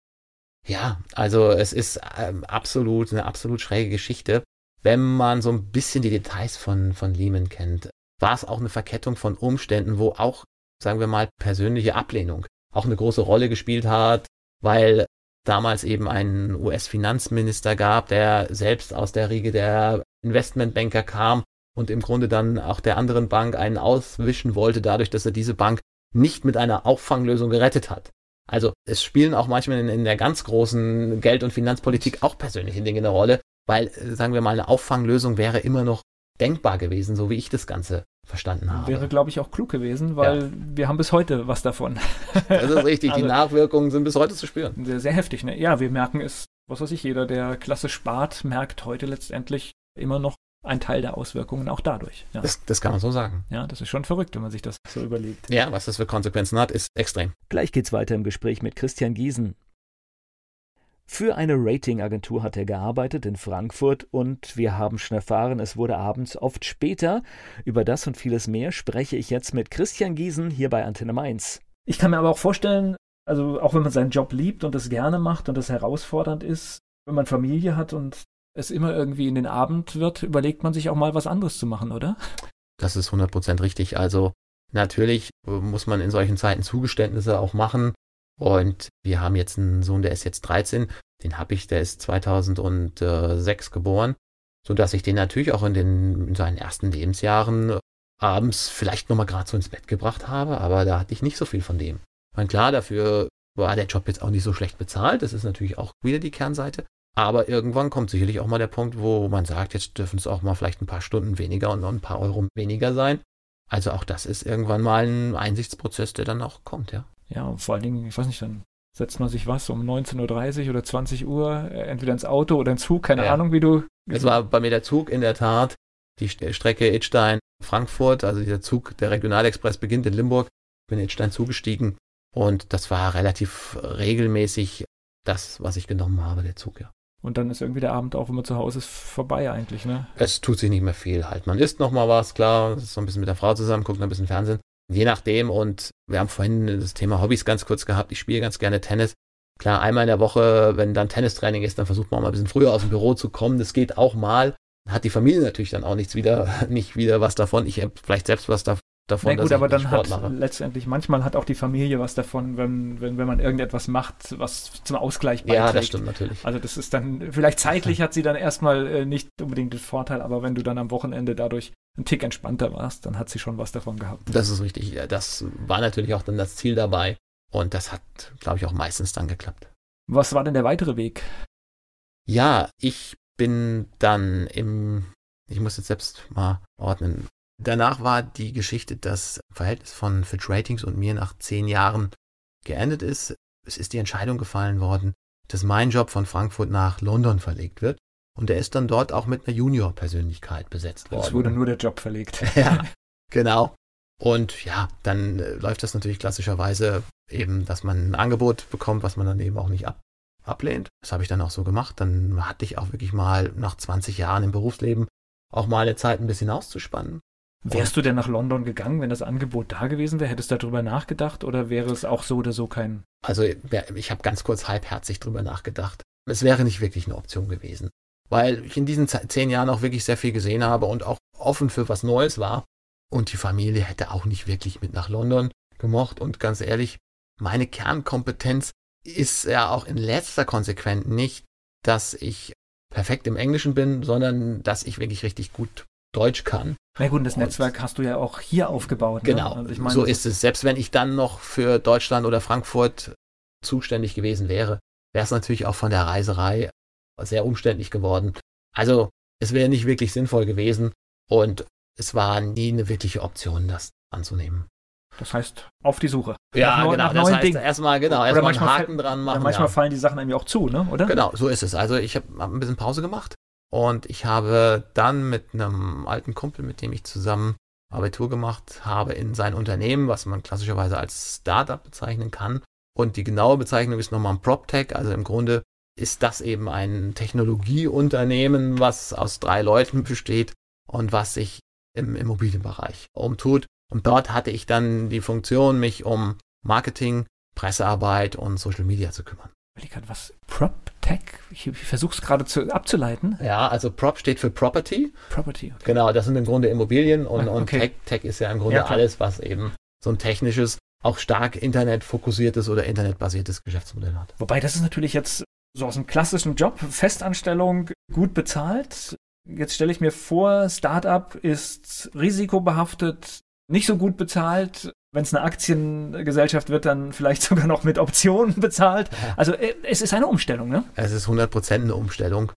Ja, also es ist ähm, absolut eine absolut schräge Geschichte. Wenn man so ein bisschen die Details von, von Lehman kennt, war es auch eine Verkettung von Umständen, wo auch, sagen wir mal, persönliche Ablehnung auch eine große Rolle gespielt hat, weil damals eben einen US-Finanzminister gab, der selbst aus der Riege der Investmentbanker kam und im Grunde dann auch der anderen Bank einen auswischen wollte, dadurch, dass er diese Bank nicht mit einer Auffanglösung gerettet hat. Also es spielen auch manchmal in, in der ganz großen Geld- und Finanzpolitik auch persönliche Dinge eine Rolle, weil, äh, sagen wir mal, eine Auffanglösung wäre immer noch denkbar gewesen, so wie ich das Ganze verstanden habe. Wäre, glaube ich, auch klug gewesen, weil ja. wir haben bis heute was davon. *laughs* Das ist richtig, also, die Nachwirkungen sind bis heute zu spüren. Sehr, sehr heftig, ne? Ja, wir merken es, was weiß ich, jeder, der Klasse spart, merkt heute letztendlich immer noch ein Teil der Auswirkungen auch dadurch. Ja. Das, das, kann man so sagen. Ja, das ist schon verrückt, wenn man sich das so überlegt. Ja, was das für Konsequenzen hat, ist extrem. Gleich geht's weiter im Gespräch mit Christian Giesen. Für eine Ratingagentur hat er gearbeitet in Frankfurt und wir haben schon erfahren, es wurde abends oft später. Über das und vieles mehr spreche ich jetzt mit Christian Giesen hier bei Antenne Mainz. Ich kann mir aber auch vorstellen, also auch wenn man seinen Job liebt und es gerne macht und es herausfordernd ist, wenn man Familie hat und es immer irgendwie in den Abend wird, überlegt man sich auch mal was anderes zu machen, oder? Das ist 100% richtig. Also natürlich muss man in solchen Zeiten Zugeständnisse auch machen. Und wir haben jetzt einen Sohn, der ist jetzt 13, den habe ich, der ist 2006 geboren, so dass ich den natürlich auch in, den, in seinen ersten Lebensjahren abends vielleicht nochmal gerade so ins Bett gebracht habe, aber da hatte ich nicht so viel von dem. Meine, klar, dafür war der Job jetzt auch nicht so schlecht bezahlt, das ist natürlich auch wieder die Kernseite, aber irgendwann kommt sicherlich auch mal der Punkt, wo man sagt, jetzt dürfen es auch mal vielleicht ein paar Stunden weniger und noch ein paar Euro weniger sein. Also auch das ist irgendwann mal ein Einsichtsprozess, der dann auch kommt, ja. Ja, und vor allen Dingen, ich weiß nicht, dann setzt man sich was um 19.30 Uhr oder 20 Uhr, äh, entweder ins Auto oder ins Zug, keine ja. Ahnung, wie du. Es war bei mir der Zug in der Tat, die Strecke Idstein-Frankfurt, also dieser Zug, der Regionalexpress beginnt in Limburg, bin in Idstein zugestiegen und das war relativ regelmäßig das, was ich genommen habe, der Zug, ja. Und dann ist irgendwie der Abend auch, wenn man zu Hause ist, vorbei eigentlich, ne? Es tut sich nicht mehr viel halt. Man isst noch mal was, klar, ist so ein bisschen mit der Frau zusammen, guckt noch ein bisschen Fernsehen. Je nachdem und wir haben vorhin das Thema Hobbys ganz kurz gehabt. Ich spiele ganz gerne Tennis. Klar, einmal in der Woche, wenn dann Tennistraining ist, dann versucht man auch mal ein bisschen früher aus dem Büro zu kommen. Das geht auch mal. Hat die Familie natürlich dann auch nichts wieder, *laughs* nicht wieder was davon. Ich habe vielleicht selbst was davon davon, Na gut, aber dann Sport hat mache. letztendlich, manchmal hat auch die Familie was davon, wenn, wenn, wenn man irgendetwas macht, was zum Ausgleich beiträgt. Ja, das stimmt natürlich. Also das ist dann, vielleicht zeitlich *laughs* hat sie dann erstmal äh, nicht unbedingt den Vorteil, aber wenn du dann am Wochenende dadurch einen Tick entspannter warst, dann hat sie schon was davon gehabt. Das ist richtig. Das war natürlich auch dann das Ziel dabei und das hat, glaube ich, auch meistens dann geklappt. Was war denn der weitere Weg? Ja, ich bin dann im, ich muss jetzt selbst mal ordnen, Danach war die Geschichte, das Verhältnis von Fitch Ratings und mir nach zehn Jahren geendet ist. Es ist die Entscheidung gefallen worden, dass mein Job von Frankfurt nach London verlegt wird. Und er ist dann dort auch mit einer Junior-Persönlichkeit besetzt worden. Es wurde nur der Job verlegt. *laughs* ja, genau. Und ja, dann äh, läuft das natürlich klassischerweise eben, dass man ein Angebot bekommt, was man dann eben auch nicht ab, ablehnt. Das habe ich dann auch so gemacht. Dann hatte ich auch wirklich mal nach 20 Jahren im Berufsleben auch mal eine Zeit ein bisschen auszuspannen. Wärst du denn nach London gegangen, wenn das Angebot da gewesen wäre? Hättest du darüber nachgedacht oder wäre es auch so oder so kein? Also ich habe ganz kurz halbherzig drüber nachgedacht. Es wäre nicht wirklich eine Option gewesen, weil ich in diesen zehn Jahren auch wirklich sehr viel gesehen habe und auch offen für was Neues war. Und die Familie hätte auch nicht wirklich mit nach London gemocht. Und ganz ehrlich, meine Kernkompetenz ist ja auch in letzter Konsequenz nicht, dass ich perfekt im Englischen bin, sondern dass ich wirklich richtig gut Deutsch kann. Na gut, das Netzwerk hast du ja auch hier aufgebaut. Ne? Genau, also meine, so ist es. Selbst wenn ich dann noch für Deutschland oder Frankfurt zuständig gewesen wäre, wäre es natürlich auch von der Reiserei sehr umständlich geworden. Also es wäre nicht wirklich sinnvoll gewesen und es war nie eine wirkliche Option, das anzunehmen. Das heißt, auf die Suche. Ja, nach, genau. Nach das heißt, erstmal, genau, erstmal einen Haken dran machen. Ja, manchmal ja. fallen die Sachen irgendwie auch zu, ne? oder? Genau, so ist es. Also ich habe hab ein bisschen Pause gemacht und ich habe dann mit einem alten Kumpel, mit dem ich zusammen Abitur gemacht habe, in sein Unternehmen, was man klassischerweise als Startup bezeichnen kann. Und die genaue Bezeichnung ist nochmal ein PropTech. Also im Grunde ist das eben ein Technologieunternehmen, was aus drei Leuten besteht und was sich im Immobilienbereich umtut. Und dort hatte ich dann die Funktion, mich um Marketing, Pressearbeit und Social Media zu kümmern. Was? PropTech? Ich, ich versuche es gerade abzuleiten. Ja, also Prop steht für Property. Property, okay. Genau, das sind im Grunde Immobilien und, ah, okay. und Tech, Tech ist ja im Grunde ja, alles, was eben so ein technisches auch stark internetfokussiertes oder internetbasiertes Geschäftsmodell hat. Wobei das ist natürlich jetzt so aus einem klassischen Job, Festanstellung, gut bezahlt. Jetzt stelle ich mir vor, Startup ist risikobehaftet, nicht so gut bezahlt. Wenn es eine Aktiengesellschaft wird, dann vielleicht *laughs* sogar noch mit Optionen *laughs* bezahlt. Also äh, es ist eine Umstellung, ne? Es ist 100% eine Umstellung.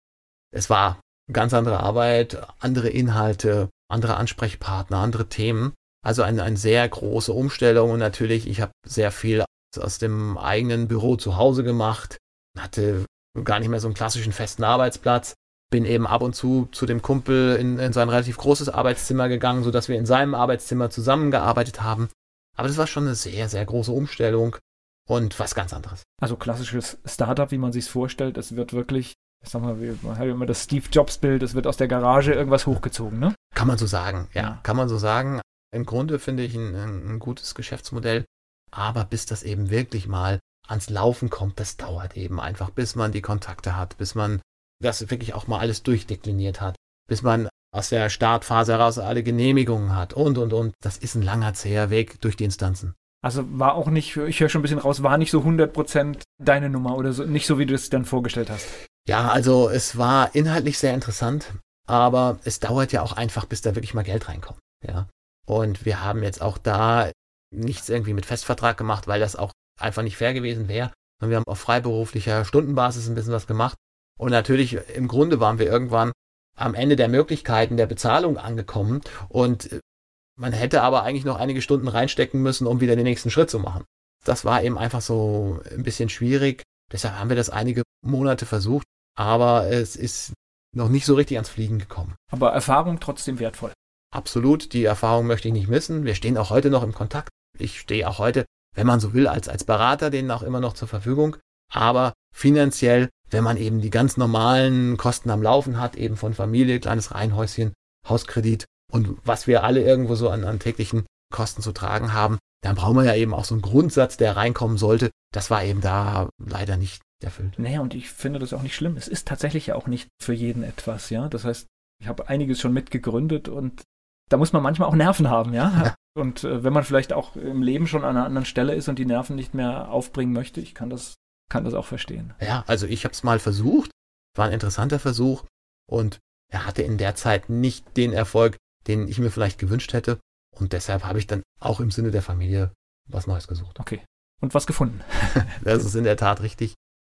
Es war ganz andere Arbeit, andere Inhalte, andere Ansprechpartner, andere Themen. Also eine, eine sehr große Umstellung und natürlich, ich habe sehr viel aus dem eigenen Büro zu Hause gemacht, hatte gar nicht mehr so einen klassischen festen Arbeitsplatz, bin eben ab und zu zu dem Kumpel in, in sein relativ großes Arbeitszimmer gegangen, sodass wir in seinem Arbeitszimmer zusammengearbeitet haben. Aber das war schon eine sehr, sehr große Umstellung und was ganz anderes. Also klassisches Startup, wie man sich vorstellt, es wird wirklich, ich sag mal, man hat immer das Steve Jobs Bild, es wird aus der Garage irgendwas hochgezogen, ne? Kann man so sagen, ja, ja. kann man so sagen. Im Grunde finde ich ein, ein gutes Geschäftsmodell, aber bis das eben wirklich mal ans Laufen kommt, das dauert eben einfach, bis man die Kontakte hat, bis man das wirklich auch mal alles durchdekliniert hat, bis man aus der Startphase heraus alle Genehmigungen hat und, und, und. Das ist ein langer, zäher Weg durch die Instanzen. Also war auch nicht, ich höre schon ein bisschen raus, war nicht so 100% deine Nummer oder so, nicht so, wie du es dann vorgestellt hast. Ja, also es war inhaltlich sehr interessant, aber es dauert ja auch einfach, bis da wirklich mal Geld reinkommt. Ja. Und wir haben jetzt auch da nichts irgendwie mit Festvertrag gemacht, weil das auch einfach nicht fair gewesen wäre. Und wir haben auf freiberuflicher Stundenbasis ein bisschen was gemacht. Und natürlich, im Grunde waren wir irgendwann am Ende der Möglichkeiten der Bezahlung angekommen. Und äh, man hätte aber eigentlich noch einige Stunden reinstecken müssen, um wieder den nächsten Schritt zu machen. Das war eben einfach so ein bisschen schwierig. Deshalb haben wir das einige Monate versucht. Aber es ist noch nicht so richtig ans Fliegen gekommen. Aber Erfahrung trotzdem wertvoll. Absolut, die Erfahrung möchte ich nicht missen. Wir stehen auch heute noch im Kontakt. Ich stehe auch heute, wenn man so will, als, als Berater denen auch immer noch zur Verfügung. Aber finanziell, wenn man eben die ganz normalen Kosten am Laufen hat, eben von Familie, kleines Reihenhäuschen, Hauskredit und was wir alle irgendwo so an, an täglichen Kosten zu tragen haben, dann brauchen wir ja eben auch so einen Grundsatz, der reinkommen sollte. Das war eben da leider nicht erfüllt. Naja, und ich finde das auch nicht schlimm. Es ist tatsächlich ja auch nicht für jeden etwas, ja. Das heißt, ich habe einiges schon mitgegründet und da muss man manchmal auch Nerven haben, ja. Und äh, wenn man vielleicht auch im Leben schon an einer anderen Stelle ist und die Nerven nicht mehr aufbringen möchte, ich kann das, kann das auch verstehen. Ja, also ich habe es mal versucht, war ein interessanter Versuch und er hatte in der Zeit nicht den Erfolg, den ich mir vielleicht gewünscht hätte. Und deshalb habe ich dann auch im Sinne der Familie was Neues gesucht. Okay. Und was gefunden? *laughs* das ist in der Tat richtig.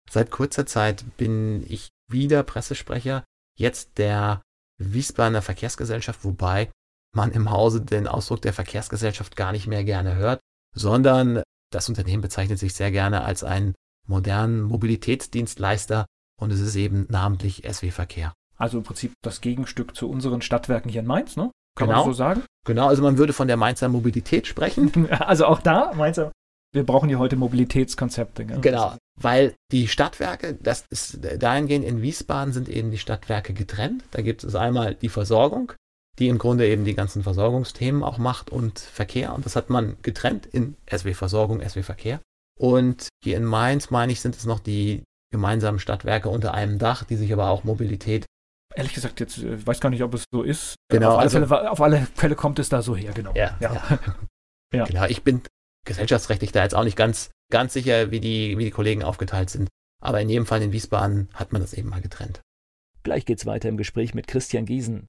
Seit kurzer Zeit bin ich wieder Pressesprecher, jetzt der Wiesbadener Verkehrsgesellschaft, wobei man im Hause den Ausdruck der Verkehrsgesellschaft gar nicht mehr gerne hört, sondern das Unternehmen bezeichnet sich sehr gerne als einen modernen Mobilitätsdienstleister und es ist eben namentlich SW Verkehr. Also im Prinzip das Gegenstück zu unseren Stadtwerken hier in Mainz, ne? Kann genau, man so sagen? Genau, also man würde von der Mainzer Mobilität sprechen. *laughs* Also auch da, Mainzer, wir brauchen hier heute Mobilitätskonzepte. Gell? Genau, weil die Stadtwerke, das ist dahingehend in Wiesbaden sind eben die Stadtwerke getrennt. Da gibt es einmal die Versorgung, die im Grunde eben die ganzen Versorgungsthemen auch macht und Verkehr. Und das hat man getrennt in SW Versorgung, SW Verkehr. Und hier in Mainz, meine ich, sind es noch die gemeinsamen Stadtwerke unter einem Dach, die sich aber auch Mobilität. Ehrlich gesagt, jetzt äh, ich weiß gar nicht, ob es so ist. Genau. Auf alle, also, Fälle, auf alle Fälle kommt es da so her, genau. Ja, ja. ja. *laughs* ja. Genau, ich bin gesellschaftsrechtlich da jetzt auch nicht ganz, ganz sicher, wie die, wie die Kollegen aufgeteilt sind. Aber in jedem Fall in Wiesbaden hat man das eben mal getrennt. Gleich geht's weiter im Gespräch mit Christian Giesen.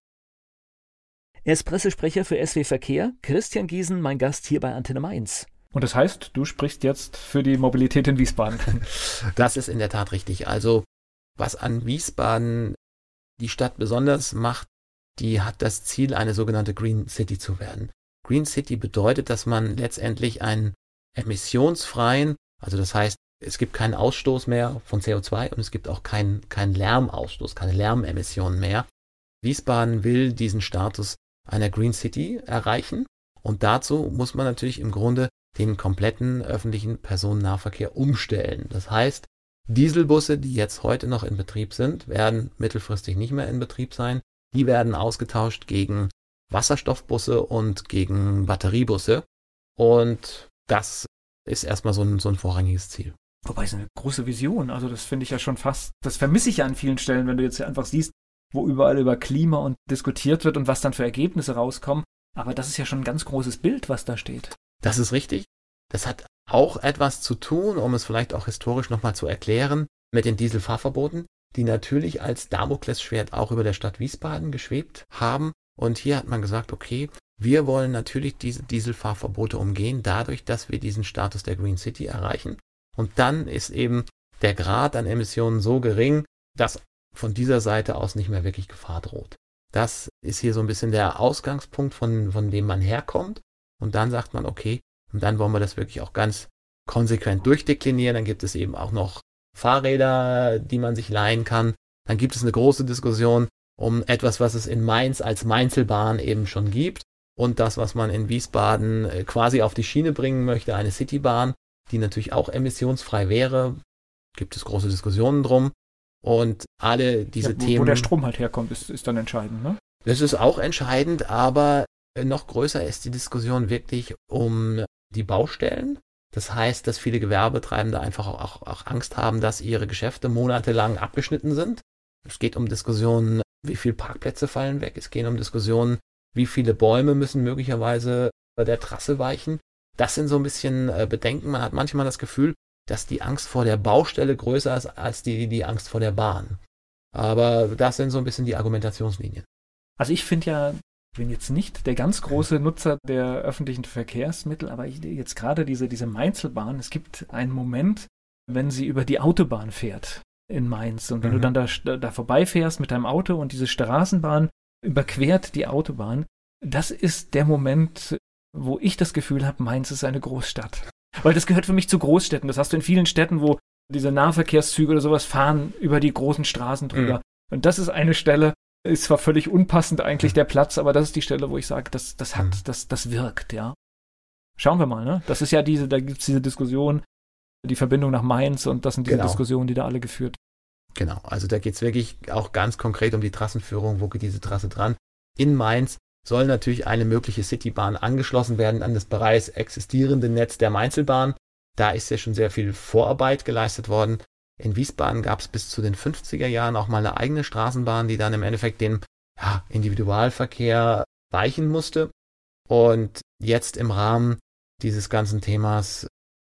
Er ist Pressesprecher für SW Verkehr. Christian Giesen, mein Gast hier bei Antenne Mainz. Und das heißt, du sprichst jetzt für die Mobilität in Wiesbaden. *laughs* Das ist in der Tat richtig. Also, was an Wiesbaden die Stadt besonders macht, die hat das Ziel, eine sogenannte Green City zu werden. Green City bedeutet, dass man letztendlich einen emissionsfreien, also das heißt, es gibt keinen Ausstoß mehr von CO2 und es gibt auch keinen, keinen Lärmausstoß, keine Lärmemissionen mehr. Wiesbaden will diesen Status einer Green City erreichen. Und dazu muss man natürlich im Grunde den kompletten öffentlichen Personennahverkehr umstellen. Das heißt, Dieselbusse, die jetzt heute noch in Betrieb sind, werden mittelfristig nicht mehr in Betrieb sein. Die werden ausgetauscht gegen Wasserstoffbusse und gegen Batteriebusse. Und das ist erstmal so ein, so ein vorrangiges Ziel. Wobei es eine große Vision, also das finde ich ja schon fast, das vermisse ich ja an vielen Stellen, wenn du jetzt einfach siehst, wo überall über Klima und diskutiert wird und was dann für Ergebnisse rauskommen. Aber das ist ja schon ein ganz großes Bild, was da steht. Das ist richtig. Das hat auch etwas zu tun, um es vielleicht auch historisch nochmal zu erklären, mit den Dieselfahrverboten, die natürlich als Damoklesschwert auch über der Stadt Wiesbaden geschwebt haben. Und hier hat man gesagt, okay, wir wollen natürlich diese Dieselfahrverbote umgehen, dadurch, dass wir diesen Status der Green City erreichen. Und dann ist eben der Grad an Emissionen so gering, dass von dieser Seite aus nicht mehr wirklich Gefahr droht. Das ist hier so ein bisschen der Ausgangspunkt, von, von dem man herkommt. Und dann sagt man, okay, und dann wollen wir das wirklich auch ganz konsequent durchdeklinieren. Dann gibt es eben auch noch Fahrräder, die man sich leihen kann. Dann gibt es eine große Diskussion um etwas, was es in Mainz als Mainzelbahn eben schon gibt. Und das, was man in Wiesbaden äh, quasi auf die Schiene bringen möchte, eine Citybahn, die natürlich auch emissionsfrei wäre. Gibt es große Diskussionen drum. Und alle diese ja, wo, Themen. Wo der Strom halt herkommt, ist, ist dann entscheidend, ne? Das ist auch entscheidend, aber noch größer ist die Diskussion wirklich um die Baustellen. Das heißt, dass viele Gewerbetreibende einfach auch, auch Angst haben, dass ihre Geschäfte monatelang abgeschnitten sind. Es geht um Diskussionen, wie viele Parkplätze fallen weg. Es geht um Diskussionen, wie viele Bäume müssen möglicherweise der Trasse weichen. Das sind so ein bisschen äh, Bedenken. Man hat manchmal das Gefühl, dass die Angst vor der Baustelle größer ist als die, die Angst vor der Bahn. Aber das sind so ein bisschen die Argumentationslinien. Also ich finde ja, ich bin jetzt nicht der ganz große Nutzer der öffentlichen Verkehrsmittel, aber ich, jetzt gerade diese, diese Mainzelbahn, es gibt einen Moment, wenn sie über die Autobahn fährt in Mainz und wenn mhm. du dann da, da vorbeifährst mit deinem Auto und diese Straßenbahn überquert die Autobahn, das ist der Moment, wo ich das Gefühl habe, Mainz ist eine Großstadt. Weil das gehört für mich zu Großstädten. Das hast du in vielen Städten, wo diese Nahverkehrszüge oder sowas fahren über die großen Straßen drüber. Mhm. Und das ist eine Stelle, ist zwar völlig unpassend eigentlich der Platz, aber das ist die Stelle, wo ich sage, das, das hat, das, das wirkt, ja. Schauen wir mal, ne? Das ist ja diese, da gibt es diese Diskussion, die Verbindung nach Mainz und das sind diese genau. Diskussionen, die da alle geführt. Genau, also da geht es wirklich auch ganz konkret um die Trassenführung, wo geht diese Trasse dran. In Mainz soll natürlich eine mögliche Citybahn angeschlossen werden an das bereits existierende Netz der Mainzelbahn. Da ist ja schon sehr viel Vorarbeit geleistet worden. In Wiesbaden gab es bis zu den 50er Jahren auch mal eine eigene Straßenbahn, die dann im Endeffekt den ja, Individualverkehr weichen musste. Und jetzt im Rahmen dieses ganzen Themas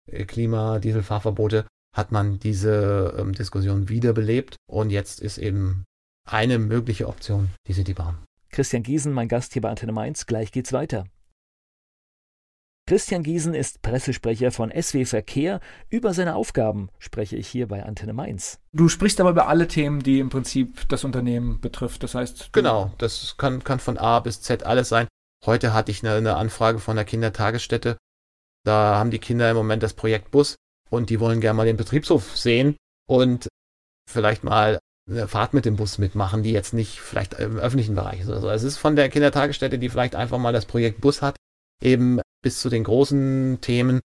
äh, Klima, Dieselfahrverbote hat man diese ähm, Diskussion wiederbelebt und jetzt ist eben eine mögliche Option die Citybahn. Christian Giesen, mein Gast hier bei Antenne Mainz. Gleich geht's weiter. Christian Giesen ist Pressesprecher von SW Verkehr. Über seine Aufgaben spreche ich hier bei Antenne Mainz. Du sprichst aber über alle Themen, die im Prinzip das Unternehmen betrifft. Das heißt. Genau, das kann, kann von A bis Z alles sein. Heute hatte ich eine, eine Anfrage von der Kindertagesstätte. Da haben die Kinder im Moment das Projekt Bus und die wollen gerne mal den Betriebshof sehen und vielleicht mal eine Fahrt mit dem Bus mitmachen, die jetzt nicht vielleicht im öffentlichen Bereich ist oder so. Es ist von der Kindertagesstätte, die vielleicht einfach mal das Projekt Bus hat, eben bis zu den großen Themen.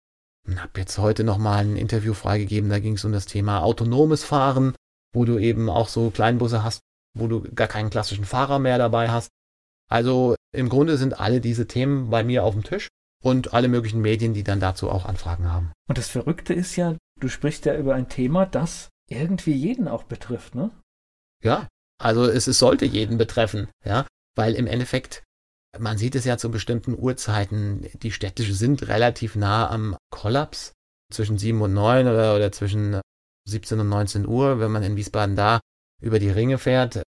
Ich habe jetzt heute nochmal ein Interview freigegeben, da ging es um das Thema autonomes Fahren, wo du eben auch so Kleinbusse hast, wo du gar keinen klassischen Fahrer mehr dabei hast. Also im Grunde sind alle diese Themen bei mir auf dem Tisch und alle möglichen Medien, die dann dazu auch Anfragen haben. Und das Verrückte ist ja, du sprichst ja über ein Thema, das irgendwie jeden auch betrifft, ne? Ja, also es, es sollte jeden betreffen, ja, weil im Endeffekt man sieht es ja zu bestimmten Uhrzeiten, die Städte sind relativ nah am Kollaps, zwischen 7 und 9 oder, oder zwischen 17 und 19 Uhr, wenn man in Wiesbaden da über die Ringe fährt.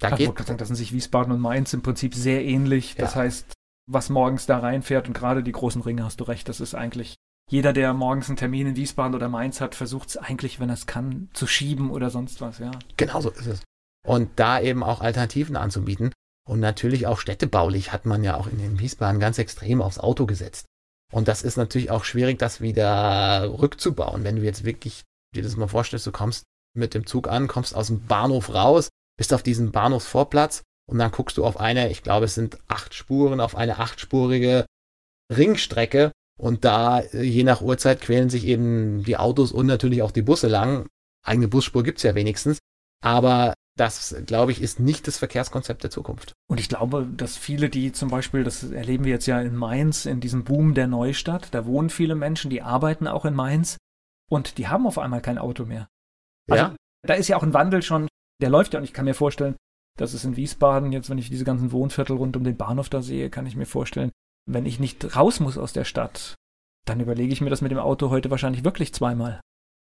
Da Ach, geht. Sagen, das sind sich Wiesbaden und Mainz im Prinzip sehr ähnlich. Das ja. heißt, was morgens da reinfährt und gerade die großen Ringe, hast du recht, das ist eigentlich jeder, der morgens einen Termin in Wiesbaden oder Mainz hat, versucht es eigentlich, wenn er es kann, zu schieben oder sonst was, ja. Genau so ist es. Und da eben auch Alternativen anzubieten. Und natürlich auch städtebaulich hat man ja auch in den Wiesbaden ganz extrem aufs Auto gesetzt. Und das ist natürlich auch schwierig, das wieder rückzubauen. Wenn du jetzt wirklich dir das mal vorstellst, du kommst mit dem Zug an, kommst aus dem Bahnhof raus, bist auf diesem Bahnhofsvorplatz und dann guckst du auf eine, ich glaube, es sind acht Spuren, auf eine achtspurige Ringstrecke und da, je nach Uhrzeit, quälen sich eben die Autos und natürlich auch die Busse lang. Eigene Busspur gibt's ja wenigstens. Aber das, glaube ich, ist nicht das Verkehrskonzept der Zukunft. Und ich glaube, dass viele, die zum Beispiel, das erleben wir jetzt ja in Mainz, in diesem Boom der Neustadt, da wohnen viele Menschen, die arbeiten auch in Mainz und die haben auf einmal kein Auto mehr. Also, ja. Da ist ja auch ein Wandel schon, der läuft ja und ich kann mir vorstellen, dass es in Wiesbaden, jetzt wenn ich diese ganzen Wohnviertel rund um den Bahnhof da sehe, kann ich mir vorstellen, wenn ich nicht raus muss aus der Stadt, dann überlege ich mir das mit dem Auto heute wahrscheinlich wirklich zweimal.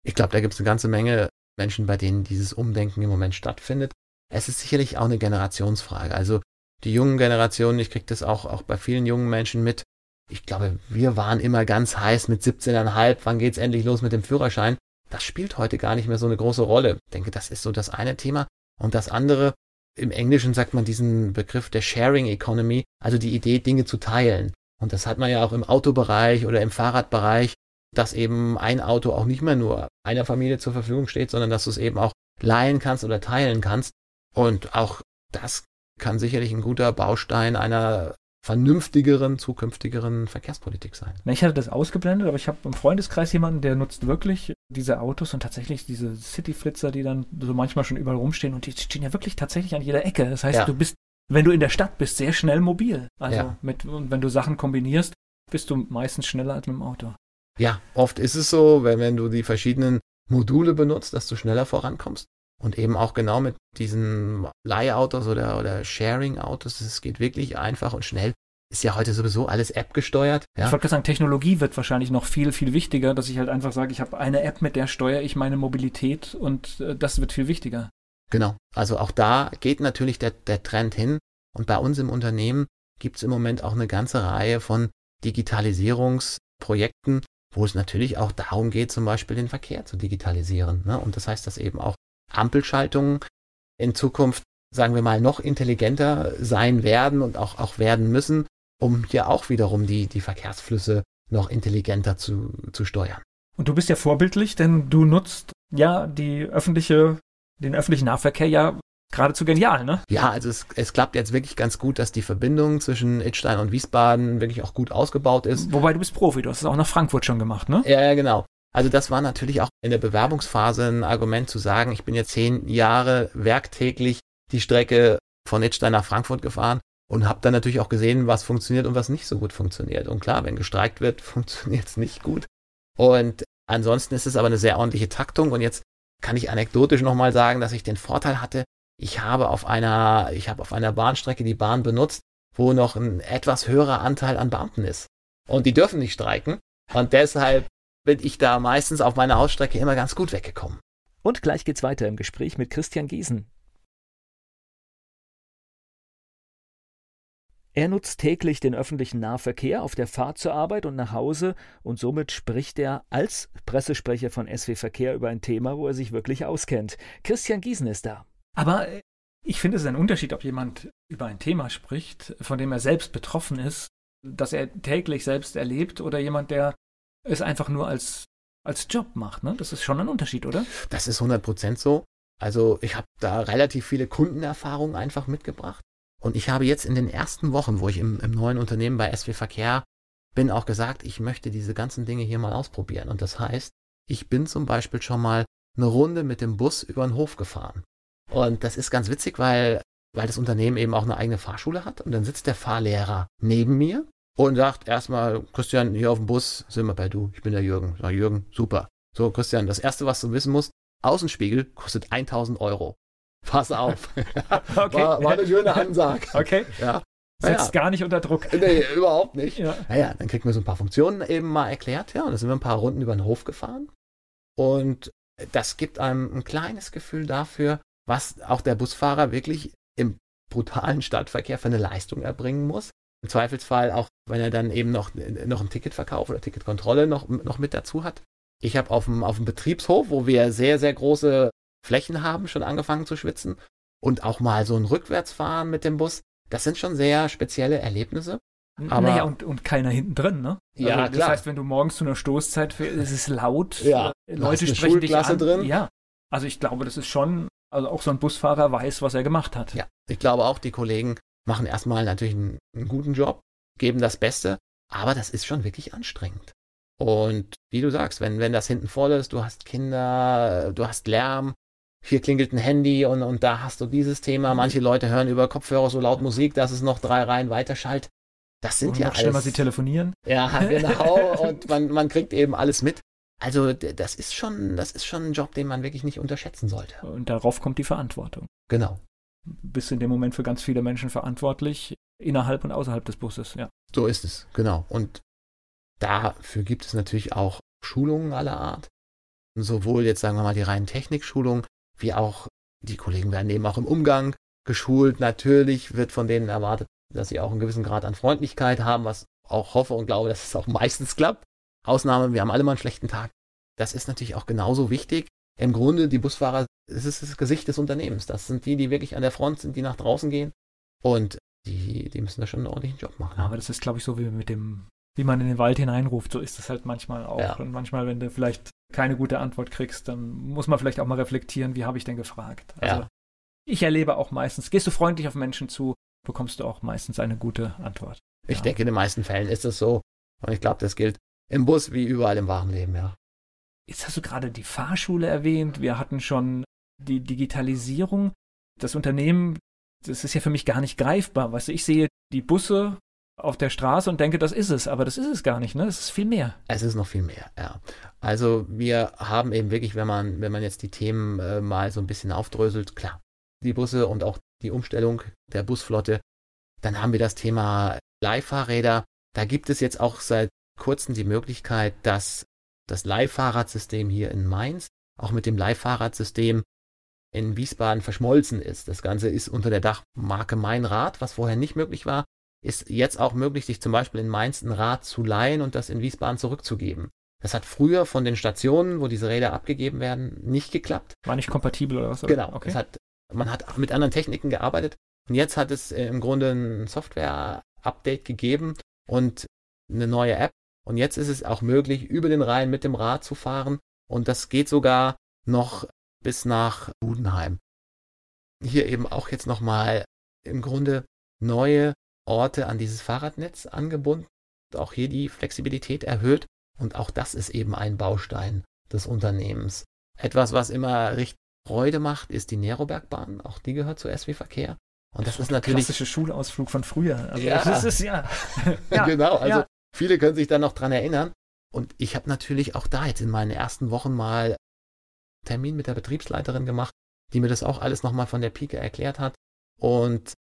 Ich glaube, da gibt es eine ganze Menge Menschen, bei denen dieses Umdenken im Moment stattfindet. Es ist sicherlich auch eine Generationsfrage. Also die jungen Generationen, ich kriege das auch, auch bei vielen jungen Menschen mit. Ich glaube, wir waren immer ganz heiß mit 17,5, wann geht's endlich los mit dem Führerschein? Das spielt heute gar nicht mehr so eine große Rolle. Ich denke, das ist so das eine Thema. Und das andere, im Englischen sagt man diesen Begriff der Sharing Economy, also die Idee, Dinge zu teilen. Und das hat man ja auch im Autobereich oder im Fahrradbereich, dass eben ein Auto auch nicht mehr nur einer Familie zur Verfügung steht, sondern dass du es eben auch leihen kannst oder teilen kannst. Und auch das kann sicherlich ein guter Baustein einer vernünftigeren, zukünftigeren Verkehrspolitik sein. Ich hatte das ausgeblendet, aber ich habe im Freundeskreis jemanden, der nutzt wirklich diese Autos und tatsächlich diese City-Flitzer, die dann so manchmal schon überall rumstehen und die stehen ja wirklich tatsächlich an jeder Ecke. Das heißt, ja. du bist, wenn du in der Stadt bist, sehr schnell mobil. Also ja. mit, und wenn du Sachen kombinierst, bist du meistens schneller als mit dem Auto. Ja, oft ist es so, wenn, wenn du die verschiedenen Module benutzt, dass du schneller vorankommst. Und eben auch genau mit diesen Leihautos oder, oder Sharing-Autos, es geht wirklich einfach und schnell. Ist ja heute sowieso alles App gesteuert. Ja? Ich wollte sagen, Technologie wird wahrscheinlich noch viel, viel wichtiger, dass ich halt einfach sage, ich habe eine App, mit der steuere ich meine Mobilität und äh, das wird viel wichtiger. Genau. Also auch da geht natürlich der, der Trend hin. Und bei uns im Unternehmen gibt es im Moment auch eine ganze Reihe von Digitalisierungsprojekten, wo es natürlich auch darum geht, zum Beispiel den Verkehr zu digitalisieren. Ne? Und das heißt, dass eben auch Ampelschaltungen in Zukunft, sagen wir mal, noch intelligenter sein werden und auch, auch werden müssen, um hier auch wiederum die, die Verkehrsflüsse noch intelligenter zu, zu steuern. Und du bist ja vorbildlich, denn du nutzt ja die öffentliche, den öffentlichen Nahverkehr ja geradezu genial, ne? Ja, also es, es klappt jetzt wirklich ganz gut, dass die Verbindung zwischen Idstein und Wiesbaden wirklich auch gut ausgebaut ist. Wobei du bist Profi, du hast es auch nach Frankfurt schon gemacht, ne? Ja, ja, genau. Also das war natürlich auch in der Bewerbungsphase ein Argument zu sagen, ich bin jetzt zehn Jahre werktäglich die Strecke von Idstein nach Frankfurt gefahren und habe dann natürlich auch gesehen, was funktioniert und was nicht so gut funktioniert. Und klar, wenn gestreikt wird, *laughs* funktioniert es nicht gut. Und ansonsten ist es aber eine sehr ordentliche Taktung. Und jetzt kann ich anekdotisch nochmal sagen, dass ich den Vorteil hatte, ich habe auf einer, ich habe auf einer Bahnstrecke die Bahn benutzt, wo noch ein etwas höherer Anteil an Beamten ist. Und die dürfen nicht streiken. Und deshalb bin ich da meistens auf meiner Ausstrecke immer ganz gut weggekommen. Und gleich geht's weiter im Gespräch mit Christian Giesen. Er nutzt täglich den öffentlichen Nahverkehr auf der Fahrt zur Arbeit und nach Hause und somit spricht er als Pressesprecher von SW Verkehr über ein Thema, wo er sich wirklich auskennt. Christian Giesen ist da. Aber äh, ich finde es ist ein Unterschied, ob jemand über ein Thema spricht, von dem er selbst betroffen ist, das er täglich selbst erlebt, oder jemand, der es einfach nur als, als Job macht. Ne? Das ist schon ein Unterschied, oder? Das ist 100% so. Also ich habe da relativ viele Kundenerfahrungen einfach mitgebracht. Und ich habe jetzt in den ersten Wochen, wo ich im, im neuen Unternehmen bei SW Verkehr bin, auch gesagt, ich möchte diese ganzen Dinge hier mal ausprobieren. Und das heißt, ich bin zum Beispiel schon mal eine Runde mit dem Bus über den Hof gefahren. Und das ist ganz witzig, weil, weil das Unternehmen eben auch eine eigene Fahrschule hat. Und dann sitzt der Fahrlehrer neben mir und sagt erstmal, Christian, hier auf dem Bus sind wir bei du, ich bin der Jürgen. Sag, Jürgen, super. So, Christian, das erste, was du wissen musst, Außenspiegel kostet 1000 Euro. Pass auf. *laughs* okay. war, war eine schöne Ansage. Okay. Ja. Setzt ja. gar nicht unter Druck. Nee, überhaupt nicht. Ja. Naja, dann kriegt man so ein paar Funktionen eben mal erklärt, ja, und dann sind wir ein paar Runden über den Hof gefahren. Und das gibt einem ein kleines Gefühl dafür, was auch der Busfahrer wirklich im brutalen Stadtverkehr für eine Leistung erbringen muss. Im Zweifelsfall auch, wenn er dann eben noch, noch ein Ticketverkauf oder Ticketkontrolle noch, noch mit dazu hat. Ich habe auf dem, auf dem Betriebshof, wo wir sehr, sehr große Flächen haben, schon angefangen zu schwitzen. Und auch mal so ein Rückwärtsfahren mit dem Bus. Das sind schon sehr spezielle Erlebnisse. Aber naja, und, und keiner hinten drin, ne? Ja, also, das klar. heißt, wenn du morgens zu einer Stoßzeit fährst, es ist laut, ja, äh, Leute sprechen dich an. Drin. Ja, also ich glaube, das ist schon, also auch so ein Busfahrer weiß, was er gemacht hat. Ja, ich glaube auch, die Kollegen machen erstmal natürlich einen, einen guten Job, geben das Beste, aber das ist schon wirklich anstrengend. Und wie du sagst, wenn, wenn das hinten voll ist, du hast Kinder, du hast Lärm, hier klingelt ein Handy und, und da hast du dieses Thema. Manche Leute hören über Kopfhörer so laut Musik, dass es noch drei Reihen weiterschallt. Das sind und ja noch schlimmer, sie telefonieren. Ja, *laughs* genau. und man, man kriegt eben alles mit. Also das ist schon, das ist schon ein Job, den man wirklich nicht unterschätzen sollte. Und darauf kommt die Verantwortung. Genau. Bist in dem Moment für ganz viele Menschen verantwortlich, innerhalb und außerhalb des Busses, ja. So ist es, genau. Und Dafür gibt es natürlich auch Schulungen aller Art. Sowohl jetzt sagen wir mal die reinen Technikschulungen, wie auch die Kollegen werden eben auch im Umgang geschult. Natürlich wird von denen erwartet, dass sie auch einen gewissen Grad an Freundlichkeit haben, was auch hoffe und glaube, dass es auch meistens klappt. Ausnahme, wir haben alle mal einen schlechten Tag. Das ist natürlich auch genauso wichtig. Im Grunde, die Busfahrer, es ist das Gesicht des Unternehmens. Das sind die, die wirklich an der Front sind, die nach draußen gehen. Und die, die müssen da schon einen ordentlichen Job machen. Aber das ist, glaube ich, so wie mit dem, wie man in den Wald hineinruft. So ist es halt manchmal auch. Ja. Und manchmal, wenn du vielleicht keine gute Antwort kriegst, dann muss man vielleicht auch mal reflektieren, wie habe ich denn gefragt. Also Ja. ich erlebe auch meistens, gehst du freundlich auf Menschen zu, bekommst du auch meistens eine gute Antwort. Ich Ja. denke, in den meisten Fällen ist es so. Und ich glaube, das gilt im Bus wie überall im wahren Leben, ja. Jetzt hast du gerade die Fahrschule erwähnt. Wir hatten schon die Digitalisierung. Das Unternehmen, das ist ja für mich gar nicht greifbar. Weißt du, ich sehe die Busse auf der Straße und denke, das ist es. Aber das ist es gar nicht, ne? Das ist viel mehr. Es ist noch viel mehr, ja. Also wir haben eben wirklich, wenn man, wenn man jetzt die Themen äh, mal so ein bisschen aufdröselt, klar, die Busse und auch die Umstellung der Busflotte, dann haben wir das Thema Leihfahrräder. Da gibt es jetzt auch seit kurzem die Möglichkeit, dass das Leihfahrradsystem hier in Mainz auch mit dem Leihfahrradsystem in Wiesbaden verschmolzen ist. Das Ganze ist unter der Dachmarke Mein Rad, was vorher nicht möglich war, ist jetzt auch möglich, sich zum Beispiel in Mainz ein Rad zu leihen und das in Wiesbaden zurückzugeben. Das hat früher von den Stationen, wo diese Räder abgegeben werden, nicht geklappt. War nicht kompatibel oder was? Genau. Okay. Hat, man hat mit anderen Techniken gearbeitet und jetzt hat es äh, im Grunde ein Software-Update gegeben und eine neue App. Und jetzt ist es auch möglich, über den Rhein mit dem Rad zu fahren. Und das geht sogar noch bis nach Budenheim. Hier eben auch jetzt nochmal im Grunde neue Orte an dieses Fahrradnetz angebunden. Auch hier die Flexibilität erhöht. Und auch das ist eben ein Baustein des Unternehmens. Etwas, was immer richtig Freude macht, ist die Nerobergbahn. Auch die gehört zu SW Verkehr. Und das ist natürlich Klassische Schulausflug von früher. Also Ja. das ist ja. *laughs* ja. genau, also ja. Viele können sich da noch dran erinnern. Und ich habe natürlich auch da jetzt in meinen ersten Wochen mal einen Termin mit der Betriebsleiterin gemacht, die mir das auch alles nochmal von der Pike erklärt hat. Und